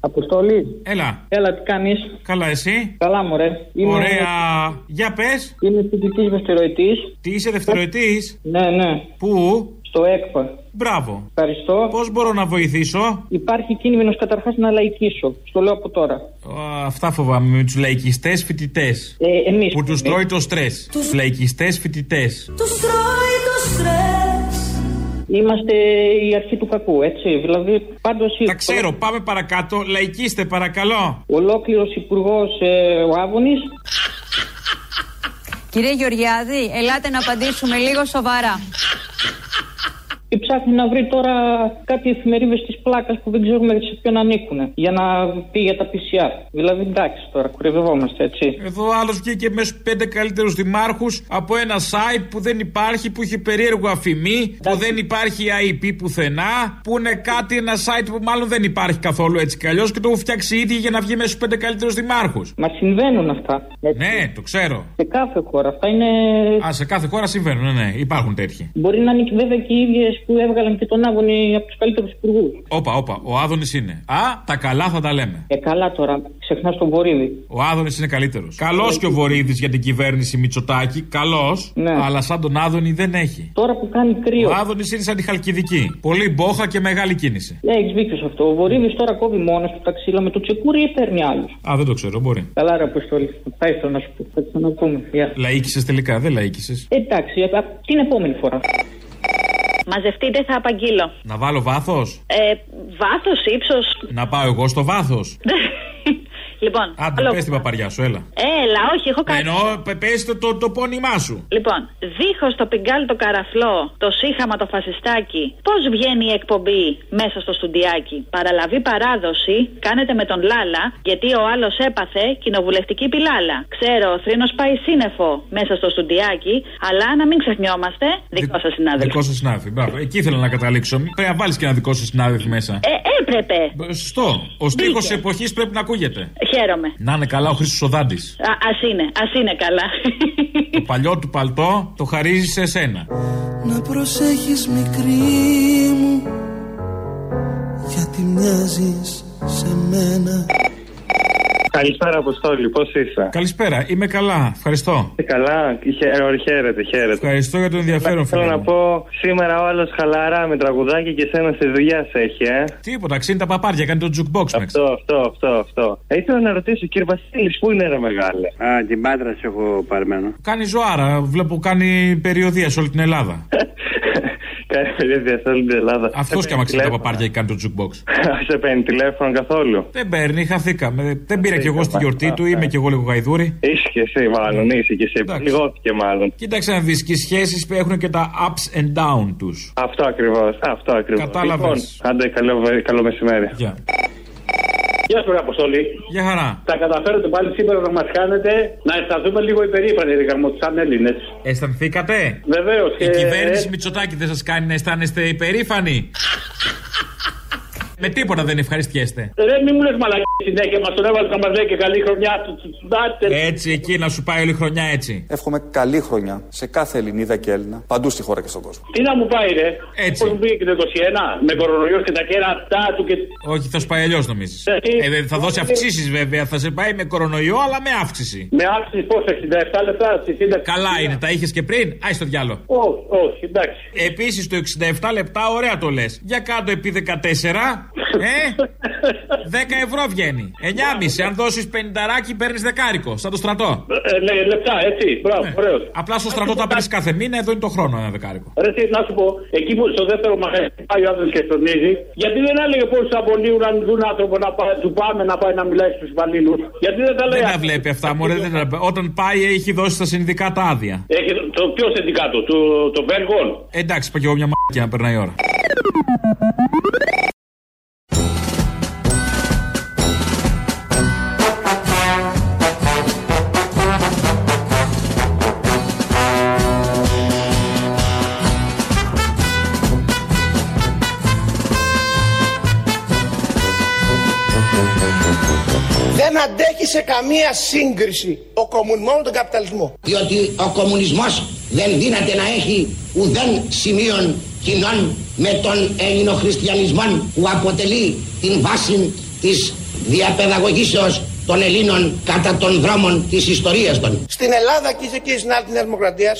Αποστολή. Έλα. Έλα, τι κάνεις; Καλά, εσύ; Καλά, μωρέ. Είμαι... Ωραία. Για πες. Είμαι φοιτητής δευτεροετή. Τι είσαι δευτεροετής; Ναι, ναι. Πού; Στο ΕΚΠΑ. Μπράβο. Ευχαριστώ. Πώς μπορώ να βοηθήσω; Υπάρχει κίνδυνος καταρχάς να λαϊκίσω. Στο λέω από τώρα. Α, αυτά φοβάμαι με τους λαϊκιστές φοιτητές. Ε, εμείς Που τους εμείς. τρώει το στρες. Του λαϊκιστές φοιτητές. Τους τρώει το στρες. Είμαστε η αρχή του κακού, έτσι. Δηλαδή, πάντως. Τα ξέρω, πάμε παρακάτω. Λαϊκίστε, παρακαλώ. Ολόκληρος υπουργός ε, ο Άβωνης. Κύριε Γεωργιάδη, ελάτε να απαντήσουμε λίγο σοβαρά. Και ψάχνει να βρει τώρα κάτι εφημερίδες της πλάκας που δεν ξέρουμε σε ποιον ανήκουν. Για να πει για τα PCR. Δηλαδή, εντάξει τώρα, κουρευόμαστε, έτσι. Εδώ άλλος βγήκε με στου πέντε καλύτερους δημάρχους από ένα site που δεν υπάρχει, που έχει περίεργο αφημί, που δεν υπάρχει IP πουθενά, που είναι κάτι, ένα site που μάλλον δεν υπάρχει καθόλου έτσι κι αλλιώς και το έχουν φτιάξει ήδη για να βγει μέσα στους πέντε καλύτερους δημάρχους. Μα συμβαίνουν αυτά. Ναι, το ξέρω. Σε κάθε χώρα. Αυτά είναι. Α, σε κάθε χώρα συμβαίνουν, ναι, ναι, υπάρχουν τέτοιοι. Μπορεί να είναι και βέβαια και οι ίδιες που έβγαλαν και τον Άβωνη από τους καλύτερους υπουργούς. Όπα, όπα, ο Άδωνης είναι. Α, τα καλά θα τα λέμε. Ε, καλά τώρα, ξεχνά τον Βορύδη. Ο Άδωνης είναι καλύτερος. Καλός και ο Βορύδης για την κυβέρνηση Μητσοτάκη. Καλός. Αλλά σαν τον Άδωνη δεν έχει. Τώρα που κάνει κρύο. Ο Άδωνης είναι σαν τη Χαλκιδική. Πολύ μπόχα και μεγάλη κίνηση. Ναι, έχεις δίκιο σε αυτό. Ο Βορύδης τώρα κόβει μόνος του τα ξύλα με το τσεκούρι ή παίρνει άλλους; Α, δεν το ξέρω, μπορεί. Καλά, ρε Αποστολή. Θα ήθελα να σου πω. Θα ξαναπούμε. Γεια. Λαίκησε τελικά, δεν λαίκησε. Εντάξει, ε, α, την επόμενη φορά. Μαζευτείτε, θα απαγγείλω. Να βάλω βάθος; Ε, βάθος, ύψος. Να πάω εγώ στο βάθος. λοιπόν. Άντε, άλλο- πες την παπαριά σου, έλα. Έλα, όχι, έχω κάτι. Εννοώ, πε πες το, το, το πόνημά σου. Λοιπόν, δίχως το πιγκάλ το καραφλό, το σύχαμα το φασιστάκι, πώς βγαίνει η εκπομπή μέσα στο στουντιάκι; Παραλαβή παράδοση κάνετε με τον Λάλα, γιατί ο άλλος έπαθε κοινοβουλευτική πιλάλα. Ξέρω, ο θρήνος πάει σύννεφο μέσα στο στουντιάκι, αλλά να μην ξεχνιόμαστε, δικό σας συνάδελφο. Δικό σας συνάδελφο. Μπράβο. Εκεί ήθελα να καταλήξω. Πρέπει να βάλεις και ένα δικό σας συνάδελφο μέσα. Ε, έπρεπε. Σωστό. Ο στίχος τη εποχής πρέπει να ακούγεται. Χαίρομαι. Να είναι καλά ο Χρήστος Οδάντης. Α ας είναι, ας είναι καλά. το παλιό του παλτό το χαρίζει σε σένα. Να προσέχεις μικρή μου Γιατί μοιάζεις σε μένα Καλησπέρα, Αποστόλη, πώς είσαι; Καλησπέρα, είμαι καλά. Ευχαριστώ. Είσαι καλά, χαίρετε, χαίρετε. χαίρετε. Ευχαριστώ για το ενδιαφέρον, Θέλω φίλε. να μου. πω, σήμερα ο άλλο χαλαρά με τραγουδάκι και σένα στη δουλειά σε έχει, ε. Τίποτα, ξύνει τα παπάρια, κάνει το jukebox με Αυτό, αυτό, αυτό, αυτό. Ε, ήθελα να ρωτήσω, κύριε Βασίλης, πού είναι ρε μεγάλε; Α, την πάντρα σε έχω παρμένο. Κάνει ζωάρα. Βλέπω κάνει περιοδία σε όλη την Ελλάδα. Κάνει περίοδια σε όλη την Ελλάδα. Αυτός Σε και άμα παίρνει ξύνει τα τηλέφωνο. παπάρια και κάνει το jukebox. Σε παίρνει τηλέφωνο καθόλου. Δεν παίρνει, χαθήκαμε. Δεν πήρα κι εγώ στη γιορτή του, είμαι κι εγώ λίγο γαϊδούρη. Είσαι και εσύ, μάλλον, είσαι και εσύ. Πληγώθηκε, μάλλον. Κοίταξε να δεις και οι σχέσεις έχουν και τα ups and down τους. Αυτό ακριβώς. Αυτό ακριβώς. Κατάλαβες. Λοιπόν, άντε, καλό, καλό μεσημέρι. Γεια. Γεια σου, ρε Αποστολή. Για χαρά. Θα καταφέρετε πάλι σήμερα να μας κάνετε να αισθανθούμε λίγο υπερήφανοι, ρε γαμώ, σαν Έλληνες. Αισθανθήκατε; Βεβαίως. Η κυβέρνηση Μητσοτάκη δεν σας κάνει να αισθάνεστε υπερήφανοι; Με τίποτα δεν ευχαριστιέστε. Ρε, μη μου λες μαλακή συνέχεια, μας τον έβαλε να μα λέει και καλή χρονιά. του- του- του- δάτε. Έτσι, εκεί να σου πάει όλη η χρονιά έτσι. Εύχομαι καλή χρονιά σε κάθε Ελληνίδα και Έλληνα, παντού στη χώρα και στον κόσμο. Τι να μου πάει, ρε; Έτσι. Πώς μου πήγε και το 21, με κορονοϊός και τα κέρατά του και. Όχι, θα σου πάει αλλιώς νομίζεις. Ε, τι- Ε, βέβαια, θα δώσει αυξήσεις βέβαια. Θα σε πάει με κορονοϊό, αλλά με αύξηση. Με αύξηση πώς, 67 λεπτά στη σύνταξη. Καλά είναι, τα είχες και πριν; Άι στο διάλογο. Όχι, όχι, εντάξει. Επίσης το 67 λεπτά, ωραία το λες. Για κάτω επί 14. Ε, 10 ευρώ βγαίνει. 9,5. Αν δώσεις 50 παίρνεις δεκάρικο. Σαν το στρατό. Ε, ναι, λεπτά, έτσι. Μπράβο, ωραίος. Απλά στο στρατό τα παίρνεις κάθε μήνα, εδώ είναι το χρόνο ένα δεκάρικο. Ρε, τι, να σου πω, εκεί που στο δεύτερο μαγαζί πάει ο άνθρωπο και στονίζει, γιατί δεν έλεγε πώ θα απολύουν αν δουν άνθρωπο να πάει, του πάμε να πάει να μιλάει στους υπαλλήλους. Γιατί δεν τα λέει. Δεν τα βλέπει αυτά, μωρέ, δεν τα... Όταν πάει έχει δώσει στα συνδικάτα άδεια. Έχει το, το ποιο συνδικάτο, το, το Βεργόν. Εντάξει, είπα και εγώ μια μ***για να περνάει η ώρα. Σε καμία σύγκριση ο κομμουνισμός με τον καπιταλισμό. Διότι ο κομμουνισμός δεν δύναται να έχει ουδέν σημείων κοινών με τον ελληνοχριστιανισμό που αποτελεί την βάση της διαπαιδαγωγήσεως των Ελλήνων κατά των δρόμων της ιστορίας των. Στην Ελλάδα και σε εκεί στην άλλη της Δημοκρατίας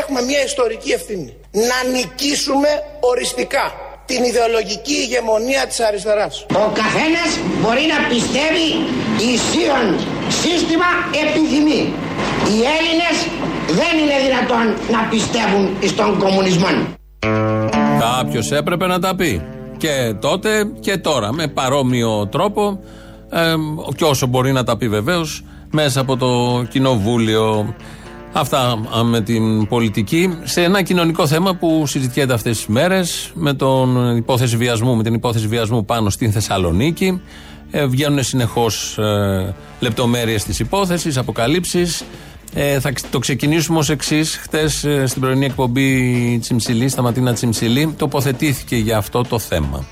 έχουμε μια ιστορική ευθύνη. Να νικήσουμε οριστικά την ιδεολογική ηγεμονία της αριστεράς. Ο καθένας μπορεί να πιστεύει ισίων σύστημα επιθυμεί. Οι Έλληνες δεν είναι δυνατόν να πιστεύουν στον κομμουνισμό. Κάποιος έπρεπε να τα πει. Και τότε και τώρα. Με παρόμοιο τρόπο. Ε, και όσο μπορεί να τα πει βεβαίως μέσα από το κοινοβούλιο. Αυτά α, με την πολιτική. Σε ένα κοινωνικό θέμα που συζητιέται αυτές τις μέρες με, τον υπόθεση βιασμού, με την υπόθεση βιασμού πάνω στην Θεσσαλονίκη. Ε, βγαίνουν συνεχώς ε, λεπτομέρειες της υπόθεσης, αποκαλύψεις. Ε, θα ξ- το ξεκινήσουμε ως εξής. Χτες στην πρωινή εκπομπή Τσιμψιλή, στα Ματίνα Τσιμψιλή, τοποθετήθηκε για αυτό το θέμα.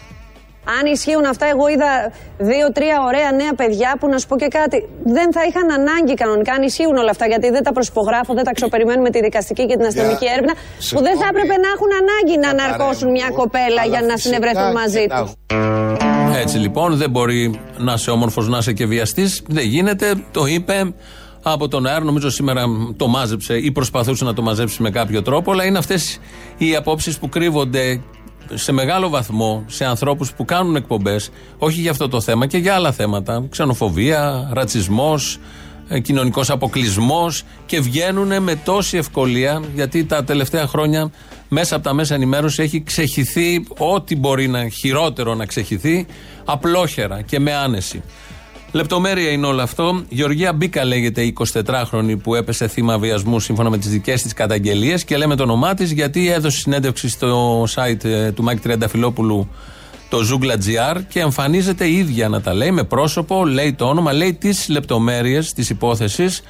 Αν ισχύουν αυτά, εγώ είδα δύο-τρία ωραία νέα παιδιά που να σου πω και κάτι. Δεν θα είχαν ανάγκη κανονικά αν ισχύουν όλα αυτά, γιατί δεν τα προσυπογράφω, δεν τα ξοπεριμένουμε τη δικαστική και την αστυνομική έρευνα, που δεν θα έπρεπε να έχουν ανάγκη να αναρκώσουν μια κοπέλα για να συνευρεθούν μαζί τους. Έτσι λοιπόν, δεν μπορεί να είσαι όμορφος, να είσαι και βιαστής. Δεν γίνεται. Το είπε από τον αέρα. Νομίζω σήμερα το μάζεψε ή προσπαθούσε να το μαζέψει με κάποιο τρόπο. Αλλά είναι αυτές οι απόψεις που κρύβονται σε μεγάλο βαθμό σε ανθρώπους που κάνουν εκπομπές, όχι για αυτό το θέμα και για άλλα θέματα. Ξενοφοβία, ρατσισμός, κοινωνικός αποκλεισμός και βγαίνουν με τόση ευκολία γιατί τα τελευταία χρόνια μέσα από τα μέσα ενημέρωση έχει ξεχυθεί ό,τι μπορεί να χειρότερο να ξεχυθεί απλόχερα και με άνεση. Λεπτομέρεια είναι όλο αυτό. Γεωργία Μπίκα λέγεται η 24χρονη που έπεσε θύμα βιασμού σύμφωνα με τις δικές της καταγγελίες και λέμε το όνομά της γιατί έδωσε συνέντευξη στο site ε, του Μάκη Τριανταφυλόπουλου το Zoogla.gr και εμφανίζεται η ίδια να τα λέει με πρόσωπο, λέει το όνομα, λέει τις λεπτομέρειες της υπόθεσης.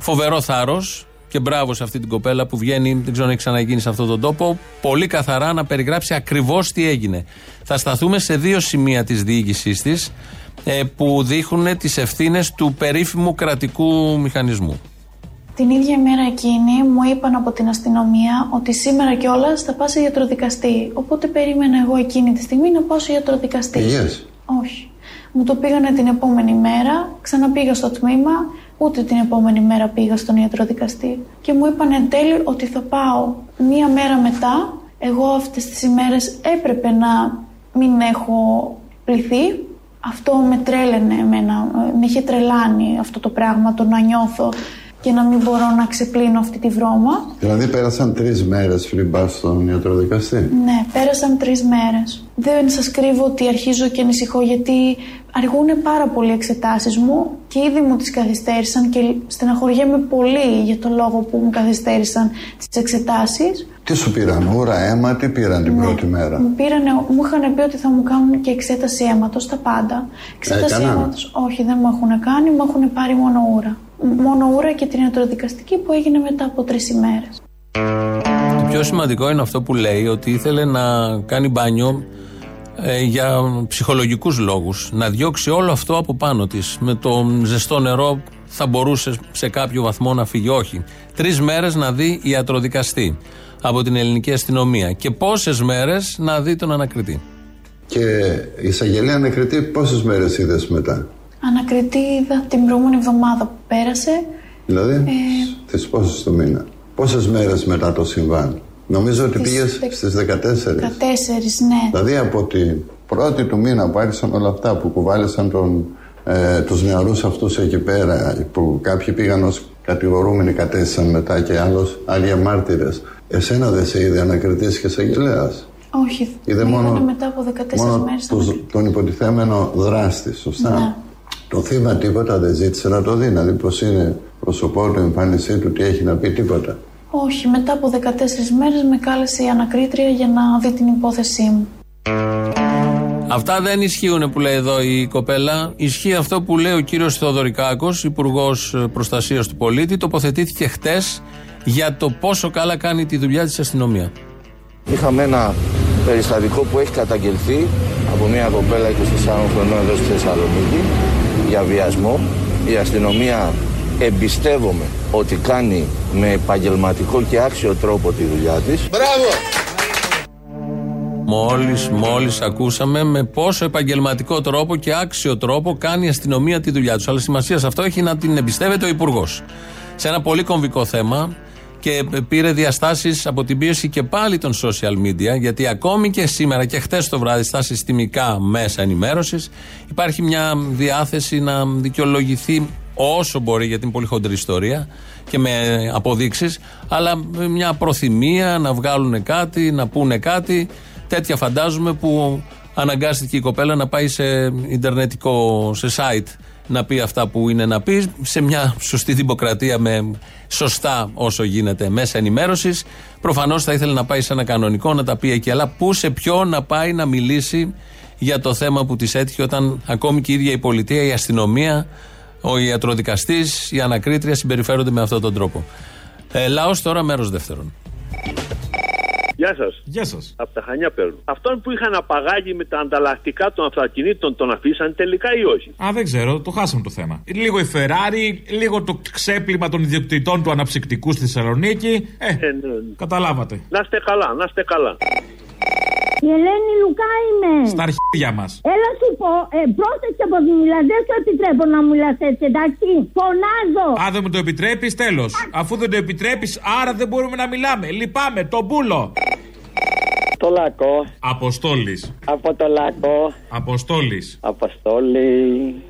Φοβερό θάρρος και μπράβο σε αυτή την κοπέλα που βγαίνει, δεν ξέρω αν έχει ξαναγίνει σε αυτόν τον τόπο, πολύ καθαρά να περιγράψει ακριβώς τι έγινε. Θα σταθούμε σε δύο σημεία της διοίκησής της ε, που δείχνουν τις ευθύνες του περίφημου κρατικού μηχανισμού. Την ίδια μέρα εκείνη μου είπαν από την αστυνομία ότι σήμερα κιόλας θα πάω σε γιατροδικαστή. Οπότε περίμενα εγώ εκείνη τη στιγμή να πάω σε γιατροδικαστή. Πήγες; Όχι. Μου το πήγανε την επόμενη μέρα, ξαναπήγα στο τμήμα, ούτε την επόμενη μέρα πήγα στον ιατροδικαστή. Και μου είπαν εν τέλει ότι θα πάω μία μέρα μετά. Εγώ αυτές τις ημέρες έπρεπε να μην έχω πληθεί. Αυτό με τρέλαινε εμένα, με είχε τρελάνει αυτό το πράγμα, το να νιώθω και να μην μπορώ να ξεπλύνω αυτή τη βρώμα. Δηλαδή πέρασαν τρεις μέρες πριν πα στον ιατροδικαστή; Ναι, πέρασαν τρεις μέρες. Δεν σας κρύβω ότι αρχίζω και ανησυχώ γιατί αργούν πάρα πολύ οι εξετάσεις μου και και ήδη μου τις καθυστέρησαν και στεναχωριέμαι πολύ για το λόγο που μου καθυστέρησαν τις εξετάσεις. Τι σου πήραν, ούρα, αίμα, τι πήραν την πρώτη μέρα; Μου, πήρανε, μου είχαν πει ότι θα μου κάνουν και εξέταση αίματος, τα πάντα. Εξέταση Έκαναν; αίματος, όχι δεν μου έχουν κάνει, μου έχουν πάρει μόνο ούρα. Μόνο ούρα και την ιατροδικαστική που έγινε μετά από τρεις ημέρες. Το πιο σημαντικό είναι αυτό που λέει ότι ήθελε να κάνει μπάνιο ε, για ψυχολογικούς λόγους. Να διώξει όλο αυτό από πάνω της. Με το ζεστό νερό θα μπορούσε σε κάποιο βαθμό να φύγει. Όχι. Τρεις μέρες να δει ιατροδικαστή από την ελληνική αστυνομία. Και πόσες μέρες να δει τον ανακριτή. Και η εισαγγελία ανακριτή πόσες μέρες είδες μετά; Ανακριτή είδα την προηγούμενη εβδομάδα που πέρασε. Δηλαδή, Ε, στις πόσες το μήνα; Πόσες μέρες μετά το συμβάν; Νομίζω ότι Στις πήγες δεκ- στις 14. 14, ναι. Δηλαδή από την πρώτη του μήνα που άρχισαν όλα αυτά που κουβάλισαν τον, ε, τους νεαρούς αυτούς εκεί πέρα που κάποιοι πήγαν ως κατηγορούμενοι κατέστησαν μετά και άλλος, άλλοι μάρτυρες. Εσένα δεν σε είδε ανακριτής και εισαγγελέας. Όχι, Είδε με μόνο- είδανε μετά από 14 Μόνο μέρες. τους, τον υποτιθέμενο δράστη, σωστά; Ναι. Το θύμα τίποτα δεν ζήτησε να το δει, να δει πως είναι προσωπό του, εμφάνισή του, τι έχει να πει, τίποτα. Όχι, μετά από 14 μέρες με κάλεσε η ανακρίτρια για να δει την υπόθεσή μου. Αυτά δεν ισχύουν που λέει εδώ η κοπέλα. Ισχύει αυτό που λέει ο κύριος Θεοδωρικάκος, Υπουργός Προστασίας του Πολίτη. Τοποθετήθηκε χτες για το πόσο καλά κάνει τη δουλειά της αστυνομία. Είχαμε ένα περιστατικό που έχει καταγγελθεί από μια κοπέλα 24 χρονών εδώ στη Θεσσαλονίκη για βιασμό. Η αστυνομία εμπιστεύομαι ότι κάνει με επαγγελματικό και άξιο τρόπο τη δουλειά της. Μπράβο! Μόλις, μόλις ακούσαμε με πόσο επαγγελματικό τρόπο και άξιο τρόπο κάνει η αστυνομία τη δουλειά τους. Αλλά σημασία σε αυτό έχει να την εμπιστεύεται ο Υπουργός. Σε ένα πολύ κομβικό θέμα και πήρε διαστάσεις από την πίεση και πάλι των social media, γιατί ακόμη και σήμερα και χτες το βράδυ στα συστημικά μέσα ενημέρωσης υπάρχει μια διάθεση να δικαιολογηθεί όσο μπορεί, γιατί είναι πολύ χοντρή ιστορία και με αποδείξεις αλλά με μια προθυμία να βγάλουν κάτι, να πούνε κάτι. Τέτοια φαντάζομαι που αναγκάστηκε η κοπέλα να πάει σε ιντερνετικό, σε site να πει αυτά που είναι να πει σε μια σωστή δημοκρατία με σωστά όσο γίνεται μέσα ενημέρωσης. Προφανώς θα ήθελε να πάει σε ένα κανονικό να τα πει εκεί. Αλλά πού σε ποιο να πάει να μιλήσει για το θέμα που της έτυχε όταν ακόμη και η ίδια η πολιτεία, η αστυνομία, ο ιατροδικαστής, η ανακρίτρια συμπεριφέρονται με αυτόν τον τρόπο. Ε, Λαός τώρα, μέρος δεύτερον. Γεια σας. Γεια σας. Από τα Χανιά παίρνω. Αυτόν που είχαν απαγάγει με τα ανταλλακτικά των αυτοκινήτων τον αφήσαν τελικά ή όχι; Α, δεν ξέρω, το χάσαμε το θέμα. Λίγο η Ferrari, λίγο το ξέπλυμα των ιδιοκτητών του αναψυκτικού στη Θεσσαλονίκη. Ε, καταλάβατε. Να είστε καλά, να είστε καλά. Η Ελένη Λουκά είμαι. Στα αρχίδια μας. Έλα σου πω, ε, πρόσεξε πως μιλάς, δεν σου επιτρέπω να μιλάς έτσι, εντάξει. Φωνάζω. Αν δεν μου το επιτρέπεις, τέλος. Αφού δεν το επιτρέπεις, άρα δεν μπορούμε να μιλάμε. Λυπάμαι, τον μπούλο. Το λακό. Αποστόλης. Από το λακό. Αποστόλης. Αποστόλη.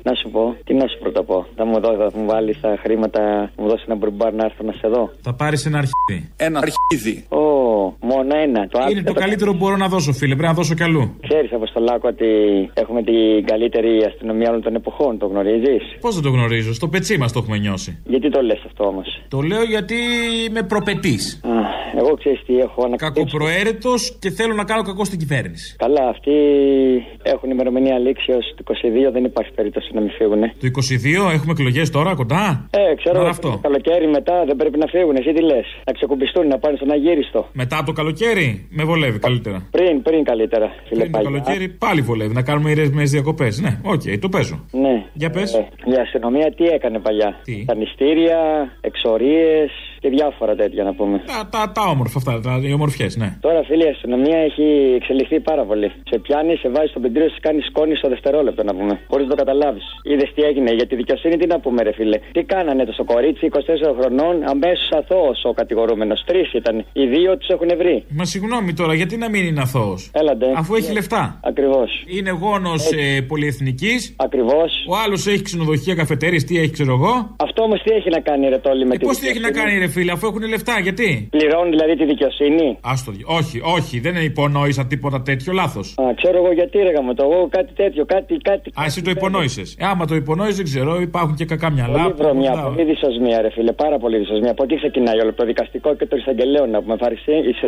Να σου πω, τι να σου πρώτα πω. Θα μου, δω, θα μου βάλεις τα χρήματα, θα μου δώσεις ένα μπουρμπάρ να έρθω να σε δω. Θα πάρεις ένα αρχίδι. Ένα αρχίδι. Ω, μόνο ένα. Το Είναι το καλύτερο που μπορώ να δώσω, φίλε. Πρέπει να δώσω κι αλλού. Ξέρεις από στο λάκκο ότι έχουμε την καλύτερη αστυνομία όλων των εποχών, το γνωρίζεις; Πώς δεν το γνωρίζω, στο πετσί μας το έχουμε νιώσει. Γιατί το λες αυτό όμως; Το λέω γιατί είμαι προπετής. Εγώ ξέρεις τι έχω ανακαλύψει. Κακοπροαίρετος και θέλω να κάνω κακό στην κυβέρνηση. Καλά, αυτοί έχουν ημερομηνία λήξεω του 22, δεν υπάρχει περίπτωση να μην φύγουν. Το 22 έχουμε εκλογές τώρα κοντά; Ε, ξέρω, Τώρα αυτό. το καλοκαίρι μετά δεν πρέπει να φύγουν. Εσύ τι λες, να ξεκουμπιστούν, να πάνε στον αγύριστο. Μετά από το καλοκαίρι με βολεύει καλύτερα. Πριν, πριν καλύτερα, φίλε Πριν το Πάγια. καλοκαίρι πάλι βολεύει να κάνουμε ηρεσμένε διακοπές. Ναι, οκ, το παίζω. Ναι. Για πες. Ε, η αστυνομία τι έκανε παλιά; Τι; Τα κρατητήρια, εξορίες και διάφορα τέτοια να πούμε. Τα, τα, τα όμορφα αυτά, τα, οι ομορφιές, ναι. Τώρα, φίλε, η αστυνομία έχει εξελιχθεί πάρα πολύ. Σε πιάνει, σε βάζει στο πεντρίο, σε κάνει σκόνη στο δευτερόλεπτο να πούμε. Χωρίς να το καταλάβεις. Είδες τι έγινε. Για τη δικαιοσύνη, τι να πούμε, ρε φίλε. Τι κάνανε το στο κορίτσι 24 χρονών, αμέσως αθώος ο κατηγορούμενος. Τρεις ήταν. Οι δύο τους έχουν βρει. Μα συγγνώμη τώρα, γιατί να μην είναι αθώος; Έλαντε. Αφού έχει λεφτά. Ακριβώς. Είναι γόνος ε, πολυεθνικής. Ακριβώς. Ο άλλος έχει ξενοδοχεία, καφετέρειε, τι έχει, ξέρω εγώ. Αυτό όμως τι έχει να κάνει, ρε Τόλι, με Ε, τη Πώς τι έχει να δικαιοσύνη; κάνει, ρε ρε φίλε, αφού έχουν λεφτά, γιατί; Πληρώνουν δηλαδή τη δικαιοσύνη. Άστο, όχι, όχι, δεν υπονόησα τίποτα τέτοιο, λάθος. Α, ξέρω εγώ γιατί ρε γαμώ το. Εγώ κάτι τέτοιο, κάτι, κάτι. Α, εσύ το υπονόησες. Ε, άμα το υπονόησες, δεν ξέρω, υπάρχουν και κακά μυαλά. Πολύ που βρωμιά, βοηθάω. πολύ δυσοσμία, ρε φίλε, πάρα πολύ δυσοσμία. Από εκεί ξεκινάει όλο το δικαστικό και το εισαγγελέο να πούμε.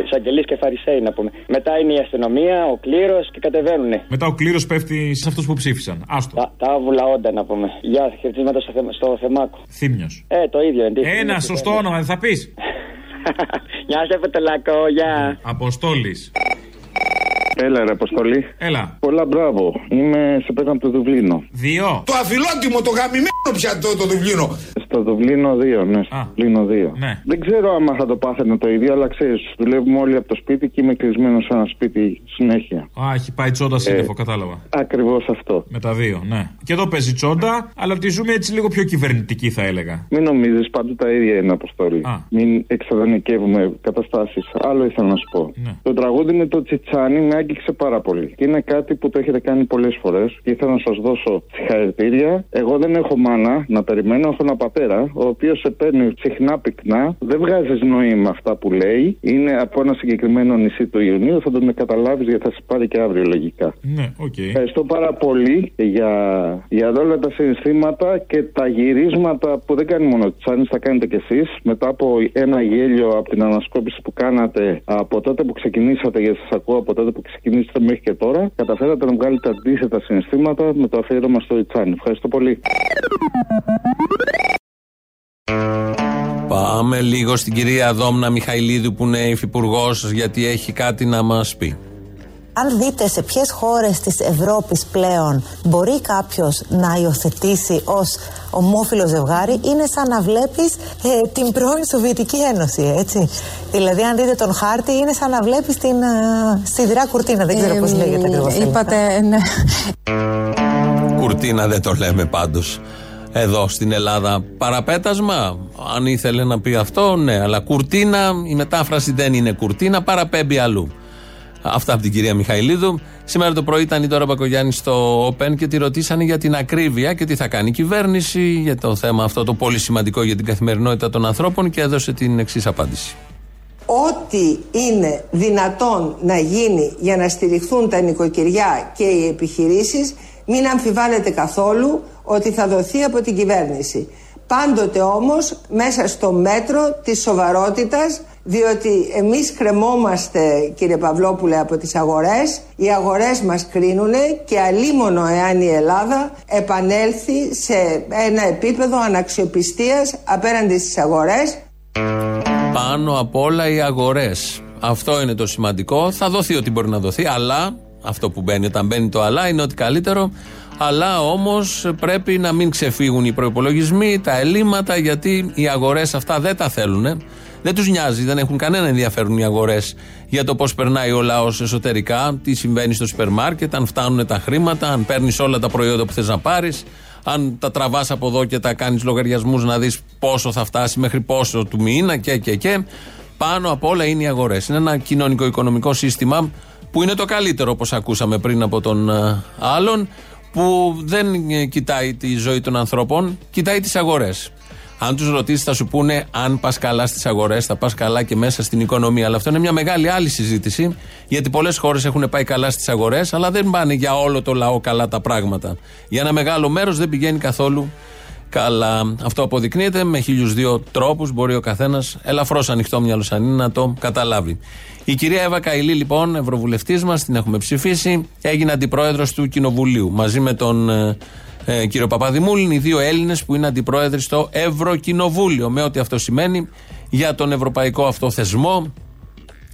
Εισαγγελείς και φαρισαίοι να πούμε. Μετά είναι η αστυνομία, ο κλήρος και κατεβαίνουνε. Μετά ο κλήρος πέφτει σε αυτούς που ψήφισαν. Άστο. Τα, τα άβουλα όντα να πούμε. Γεια, χαιρετίσματα στο, θεμα- στο θεμάκο. Θύμιος. Ε, το ίδιο εντύπωση. Ένα σωστό όνομα, δεν θα πεις. Γεια σε πετελακό, γεια. Αποστόλης. Έλα, ρε Αποστολή. Έλα. Πολλά μπράβο. Είμαι σε πέρα από το Δουβλίνο. Δύο. Το αφιλότιμο, το γαμημένο πια το, το Δουβλίνο. Στο Δουβλίνο 2, ναι. Στο Δουβλίνο 2. Ναι. Δεν ξέρω άμα θα το πάθαινε το ίδιο, αλλά ξέρεις, δουλεύουμε όλοι από το σπίτι και είμαι κλεισμένος σε ένα σπίτι συνέχεια. Α, έχει πάει τσόντα σύννεφο, κατάλαβα. Ακριβώς αυτό. Με τα δύο, ναι. Και εδώ παίζει τσόντα, αλλά τη ζούμε έτσι λίγο πιο κυβερνητική, θα έλεγα. Μην νομίζεις, παντού τα ίδια είναι Αποστόλη. Μην εξαδανικεύουμε καταστάσεις. Άλλο ήθελα να σου πω. Ναι. Το τραγούδι με το Τσιτσάνι με άγγιξε πάρα πολύ. Και είναι κάτι που το έχετε κάνει πολλές φορές και ήθελα να σας δώσω συγχαρητήρια. Εγώ δεν έχω μάνα να περιμένω, έχω ένα πατέρα, ο οποίος σε παίρνει συχνά πυκνά, δεν βγάζεις νόημα αυτά που λέει. Είναι από ένα συγκεκριμένο νησί του Ιονίου, θα τον καταλάβει γιατί θα σε πάρει και αύριο λογικά. Ναι, οκ. Ευχαριστώ πάρα πολύ για, για όλα τα συναισθήματα και τα γυρίσματα που δεν κάνει μόνο η Άννη, θα κάνετε κι εσείς. Μετά από ένα γέλιο από την ανασκόπηση που κάνατε από τότε που ξεκινήσατε, γιατί σας ακούω από τότε που ξεκινήσατε μέχρι και τώρα, καταφέρατε να βγάλετε αντίθετα συναισθήματα με το αφιέρωμα στο Ιτσάνι. Ευχαριστώ πολύ. Πάμε λίγο στην κυρία Δόμνα Μιχαηλίδου που είναι υφυπουργός γιατί έχει κάτι να μας πει. Αν δείτε σε ποιες χώρες της Ευρώπης πλέον μπορεί κάποιος να υιοθετήσει ως ομόφυλο ζευγάρι είναι σαν να βλέπεις ε, την πρώην Σοβιετική Ένωση, έτσι. Δηλαδή αν δείτε τον χάρτη είναι σαν να βλέπεις την ε, σιδηρά κουρτίνα, δεν ξέρω πώς λέγεται ακριβώς. Είπατε, ναι. Κουρτίνα δεν το λέμε πάντως εδώ στην Ελλάδα. Παραπέτασμα, αν ήθελε να πει αυτό, ναι, αλλά κουρτίνα, η μετάφραση δεν είναι κουρτίνα, παραπέμπει αλλού. Αυτά από την κυρία Μιχαηλίδου. Σήμερα το πρωί ήταν η Τώρα Μπακογιάννη στο Open και τη ρωτήσανε για την ακρίβεια και τι θα κάνει η κυβέρνηση για το θέμα αυτό το πολύ σημαντικό για την καθημερινότητα των ανθρώπων και έδωσε την εξής απάντηση. Ό,τι είναι δυνατόν να γίνει για να στηριχθούν τα νοικοκυριά και οι επιχειρήσεις μην αμφιβάλλετε καθόλου ότι θα δοθεί από την κυβέρνηση. Πάντοτε όμως μέσα στο μέτρο της σοβαρότητας διότι εμείς κρεμόμαστε κύριε Παυλόπουλε από τις αγορές οι αγορές μας κρίνουν και αλίμονο εάν η Ελλάδα επανέλθει σε ένα επίπεδο αναξιοπιστίας απέναντι στις αγορές Πάνω απ' όλα οι αγορές. Αυτό είναι το σημαντικό. Θα δοθεί ό,τι μπορεί να δοθεί, αλλά αυτό που μπαίνει όταν μπαίνει το αλλά είναι ότι καλύτερο. Αλλά όμως πρέπει να μην ξεφύγουν οι προπολογισμοί, τα ελλείμματα, γιατί οι αγορές αυτά δεν τα θέλουν. Δεν τους νοιάζει, δεν έχουν κανένα ενδιαφέρον οι αγορές για το πώς περνάει ο λαός εσωτερικά, τι συμβαίνει στο σούπερ μάρκετ, αν φτάνουν τα χρήματα, αν παίρνεις όλα τα προϊόντα που θες να πάρεις, αν τα τραβάς από εδώ και τα κάνεις λογαριασμούς να δεις πόσο θα φτάσει μέχρι πόσο του μήνα και και και. Πάνω απ' όλα είναι οι αγορές. Είναι ένα κοινωνικό-οικονομικό σύστημα που είναι το καλύτερο, όπως ακούσαμε πριν από τον ε, άλλον, που δεν ε, κοιτάει τη ζωή των ανθρώπων, κοιτάει τις αγορές. Αν τους ρωτήσεις, θα σου πούνε αν πας καλά στις αγορές, θα πας καλά και μέσα στην οικονομία. Αλλά αυτό είναι μια μεγάλη άλλη συζήτηση, γιατί πολλές χώρες έχουν πάει καλά στις αγορές, αλλά δεν πάνε για όλο το λαό καλά τα πράγματα. Για ένα μεγάλο μέρος δεν πηγαίνει καθόλου καλά. Αυτό αποδεικνύεται με χίλιους δύο τρόπους. Μπορεί ο καθένας ελαφρώς ανοιχτό μυαλό αν είναι να το καταλάβει. Η κυρία Εύα Καηλή, λοιπόν, ευρωβουλευτής μας, την έχουμε ψηφίσει, έγινε αντιπρόεδρος του Κοινοβουλίου. Μαζί με τον ε, ε, κύριο Παπαδημούλη, είναι οι δύο Έλληνες που είναι αντιπρόεδροι στο Ευρωκοινοβούλιο. Με ό,τι αυτό σημαίνει για τον ευρωπαϊκό αυτό θεσμό,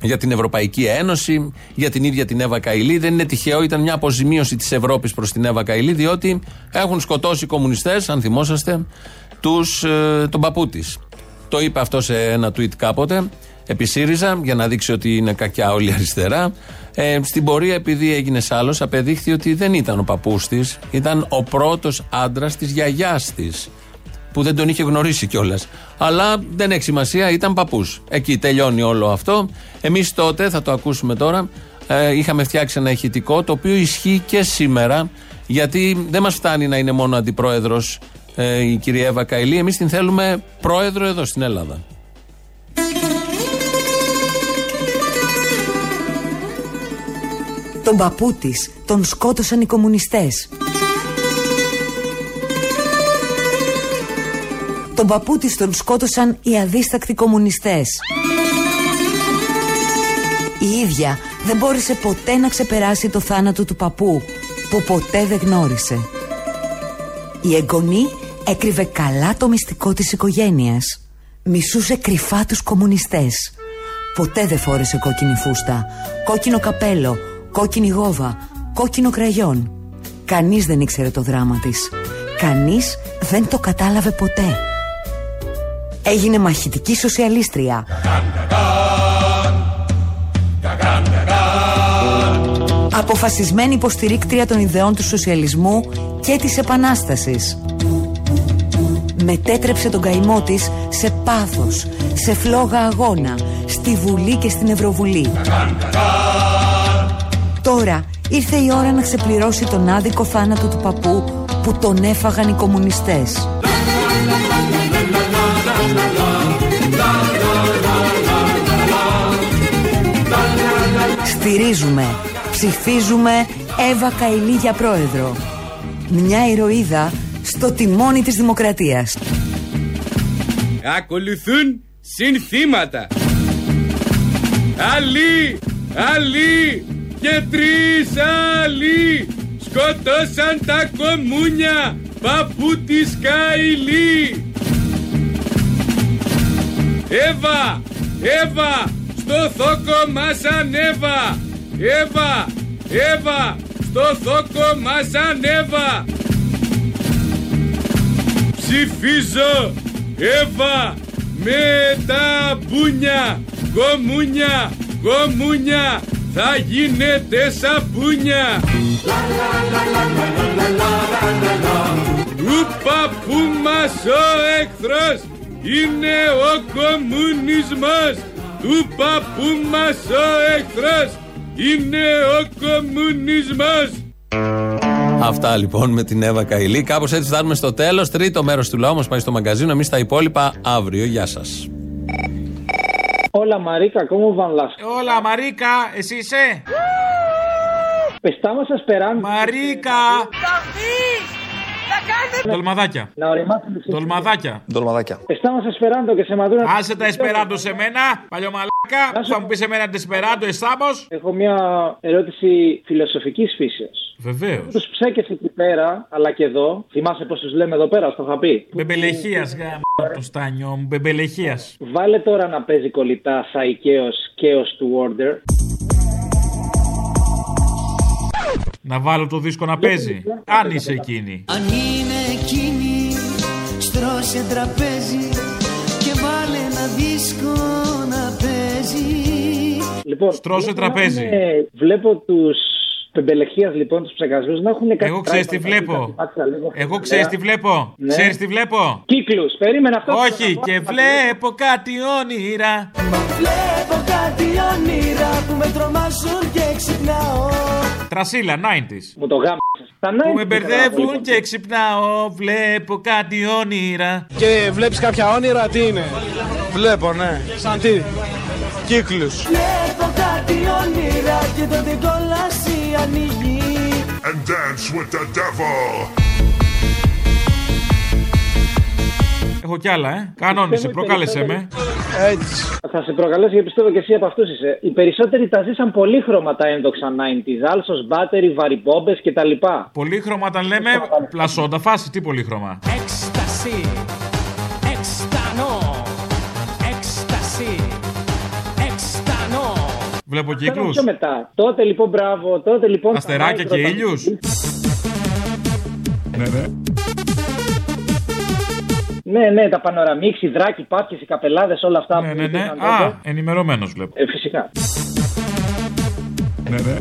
για την Ευρωπαϊκή Ένωση, για την ίδια την Εύα Καηλή. Δεν είναι τυχαίο, ήταν μια αποζημίωση της Ευρώπης προς την Εύα Καηλή, διότι έχουν σκοτώσει οι κομμουνιστές, αν θυμόσαστε, τους, ε, τον παππού της. Το είπε αυτό σε ένα tweet κάποτε, επί ΣΥΡΙΖΑ, για να δείξει ότι είναι κακιά όλη η αριστερά. Ε, στην πορεία, επειδή έγινε άλλο, απεδείχθη ότι δεν ήταν ο παππούς της, ήταν ο πρώτος άντρας της γιαγιάς της που δεν τον είχε γνωρίσει κιόλας. Αλλά δεν έχει σημασία, ήταν παππούς. Εκεί τελειώνει όλο αυτό. Εμείς τότε, θα το ακούσουμε τώρα, ε, είχαμε φτιάξει ένα ηχητικό το οποίο ισχύει και σήμερα, γιατί δεν μας φτάνει να είναι μόνο αντιπρόεδρος ε, η κυρία Εύα Καηλή. Εμείς την θέλουμε πρόεδρο εδώ στην Ελλάδα. Τον παππού της τον σκότωσαν οι κομμουνιστές. Τον παππού της τον σκότωσαν οι αδίστακτοι κομμουνιστές. Η ίδια δεν μπόρεσε ποτέ να ξεπεράσει το θάνατο του παππού που ποτέ δεν γνώρισε. Η εγγονή έκρυβε καλά το μυστικό της οικογένειας. Μισούσε κρυφά τους κομμουνιστές. Ποτέ δεν φόρεσε κόκκινη φούστα, κόκκινο καπέλο, κόκκινη γόβα, κόκκινο κραγιόν. Κανείς δεν ήξερε το δράμα της. Κανείς δεν το κατάλαβε ποτέ. Έγινε μαχητική σοσιαλίστρια. Αποφασισμένη υποστηρίκτρια των ιδεών του σοσιαλισμού και της επανάστασης. Μετέτρεψε τον καημό της σε πάθος, σε φλόγα αγώνα, στη Βουλή και στην Ευρωβουλή. Τώρα ήρθε η ώρα να ξεπληρώσει τον άδικο θάνατο του παππού που τον έφαγαν οι κομμουνιστές. Στηρίζουμε, ψηφίζουμε Εύα Καηλή για πρόεδρο. Μια ηρωίδα στο τιμόνι της δημοκρατίας. Ακολουθούν συνθήματα. Άλλοι, άλλοι και τρεις άλλοι σκοτώσαν τα κομμούνια παππού της Καηλή. Εύα, Εύα, στο θόκο μας ανέβα. Εύα, Εύα, στο θόκο μας ανέβα. Ψηφίζω Εύα με τα μπούνια, κομμούνια, κομμούνια, θα γίνετε σαπούνια. Ο παππού μας ο εχθρός είναι ο κομμουνισμός. Του παππού μας ο εχθρός είναι ο κομμουνισμός. Αυτά λοιπόν με την Εύα Καηλή. Κάπως έτσι φτάνουμε στο τέλος. Τρίτο μέρος του λαού μας πάει στο μαγκαζίνο. Εμείς τα υπόλοιπα αύριο. Γεια σας. Hola Marica, ¿cómo van las Hola Marica, εσύ είσαι; Estamos esperando. Marica. Τολμαδάκια. Να οριμάσουμε στις- Τολμαδάκια. Τολμαδάκια. Estamos esperando que se maduren. Άσε τα εσπεράντο σε μένα, παλιωμαλάκα. Θα μου πεις σε μένα τεσπεράντο, εστάμπο. Έχω μια ερώτηση φιλοσοφικής φύσεως. Βεβαίως. Τους ψέκες εκεί πέρα, αλλά και εδώ. Θυμάσαι πώς τους λέμε εδώ πέρα, στο είχα πει; Μπεμπελεχίας, γάμο το στάνιο μου, μπεμπελεχίας. Βάλε τώρα να παίζει κολλητά Σαϊκαίο Chaos του Order. Να βάλω το δίσκο να παίζει. Αν είσαι εκείνη. Αν είναι εκείνη, στρώσε τραπέζι και βάλε ένα δίσκο να παίζει. Λοιπόν, Στρώσε βλέπω τραπέζι. να είναι- βλέπω τους πεμπελεχίας λοιπόν, τους ψεκασμούς να έχουν κάτι. Εγώ ξέρεις τι πράγματα, βλέπω. πάτησα λίγο. Εγώ ξέρεις τι βλέπω. Ναι. Ξέρεις τι βλέπω. Κύκλους, περίμενα αυτό. Όχι, και βλέπω κάτι όνειρα. Βλέπω κάτι όνειρα που με τρομάζουν και ξυπνάω. Τρασίλα, 90s. Μου το γάμ. Τα Που με μπερδεύουν και ξυπνάω. Βλέπω κάτι όνειρα. Και βλέπεις κάποια όνειρα, τι είναι; Βλέπω, ναι. Σαν τι; Κύκλους. Βλέπω κάτι όνειρα και το την κόλαση ανοίγει. And dance with the devil. Έχω κι άλλα, ε. Κανόνισε, προκάλεσέ με. Έτσι. Θα σε προκαλέσω γιατί πιστεύω και εσύ από αυτούς είσαι. Οι περισσότεροι τα ζήσαν πολύχρωμα τα ένδοξα 90s. Άλσο, μπάτερι, βαριμπόμπες κτλ. Πολύχρωμα όταν λέμε πλασόντα φάση, τι πολύχρωμα. Έκσταση. Εκστανό. Έκσταση. Εκστανό. Βλέπω Φέρνω κύκλους. πιο μετά. Τότε λοιπόν, μπράβο, τότε λοιπόν. Αστεράκια και ήλιους. Ναι, ναι. Ναι, ναι, τα πανοραμίξ, οι δράκοι, πάπιε, οι καπελάδες, όλα αυτά Ναι, που ναι, ναι. υπήρχαν Α, τότε. ενημερωμένος βλέπω. Ε, φυσικά. Ναι, ναι.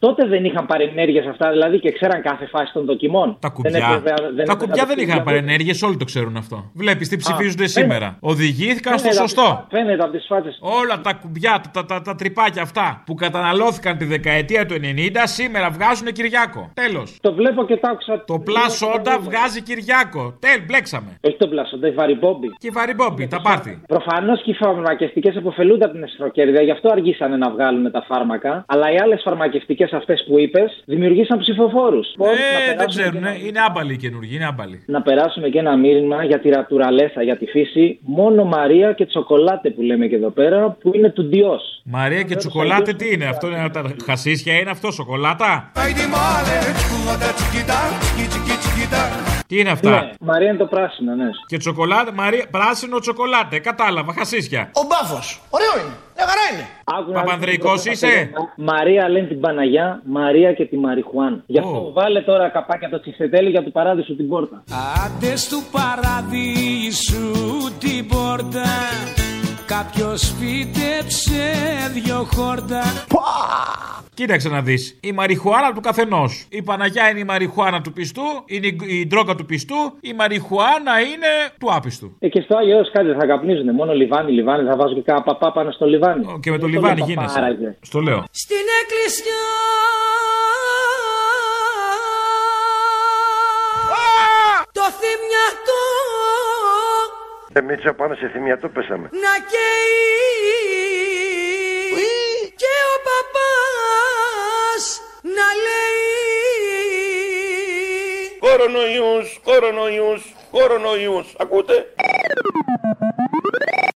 Τότε δεν είχαν παρενέργειες αυτά, δηλαδή και ξέραν κάθε φάση των δοκιμών. Τα κουμπιά. τα κουμπιά δεν είχαν παρενέργειες, όλοι το ξέρουν αυτό. Βλέπεις τι ψηφίζονται σήμερα. Οδηγήθηκαν στο σωστό. Φαίνεται από τις φάτσε. Όλα τα κουμπιά, τα, τα, τα τρυπάκια αυτά που καταναλώθηκαν τη δεκαετία του 90 σήμερα βγάζουν Κυριάκο. Τέλος. Το βλέπω και το άκουσα. Το πλάσοντα βγάζει Κυριάκο. Τέλ, μπλέξαμε. Όχι το πλάσοντα, η βαριμπόμπι. Και η βαριμπόμπι, τα πάρτι. Προφανώς και οι φαρμακευτικές αποφελούνται από την εσχροκέρδεια, γι' αυτό αργήσανε να βγάλουν τα φάρμακα. Αλλά οι άλλες φαρμακευτικές αυτές που είπες δημιουργήσαν ψηφοφόρους. Ε, δεν ξέρουν, είναι άμπαλοι οι καινούργοι, είναι άμπαλοι. Να περάσουμε και ένα μήνυμα για τη ρατουραλέσα, για τη φύση. Μόνο Μαρία και τσοκολάτε που λέμε και εδώ πέρα, που είναι του Ντιό. Μαρία και τσοκολάτε τι είναι, αυτό είναι τα χασίσια, είναι αυτό σοκολάτα; Τι είναι αυτά; Ναι, Μαρία είναι το πράσινο, ναι. Και τσοκολάτε, Μαρία, πράσινο τσοκολάτε. Κατάλαβα, χασίσια. Ο μπάφος. Ωραίο είναι. Μια χαρά είναι. Παπανδρικός είσαι; Μαρία λένε την Παναγιά, Μαρία και τη Μαριχουάν. Γι' αυτό βάλε τώρα καπάκια το τσιφτετέλι για του παράδεισου την πόρτα. Άντε του παραδείσου την πόρτα Κάποιος φύτεψε δυο χόρτα Κοίταξε να δεις. Η μαριχουάνα του καθενός. Η Παναγιά είναι η μαριχουάνα του πιστού, είναι η- η ντρόκα του πιστού, η μαριχουάνα είναι του άπιστου. Ε, και στο Άγιο Έος κάτι δεν θα καπνίζουν. Μόνο λιβάνι, λιβάνι. Θα βάζω και κάνα παπά πάνω στο λιβάνι. Και με το Δεν λιβάνι λέω γίνεσαι. παπάραγε. Στο λέω. Στην εκκλησιά Το θυμιατό Ε, Μίτσα, πάμε σε θυμιατό πέσαμε. να καίει Και ο παπάς να λέει Κορονοϊούς, κορονοϊούς, κορονοϊούς. Ακούτε;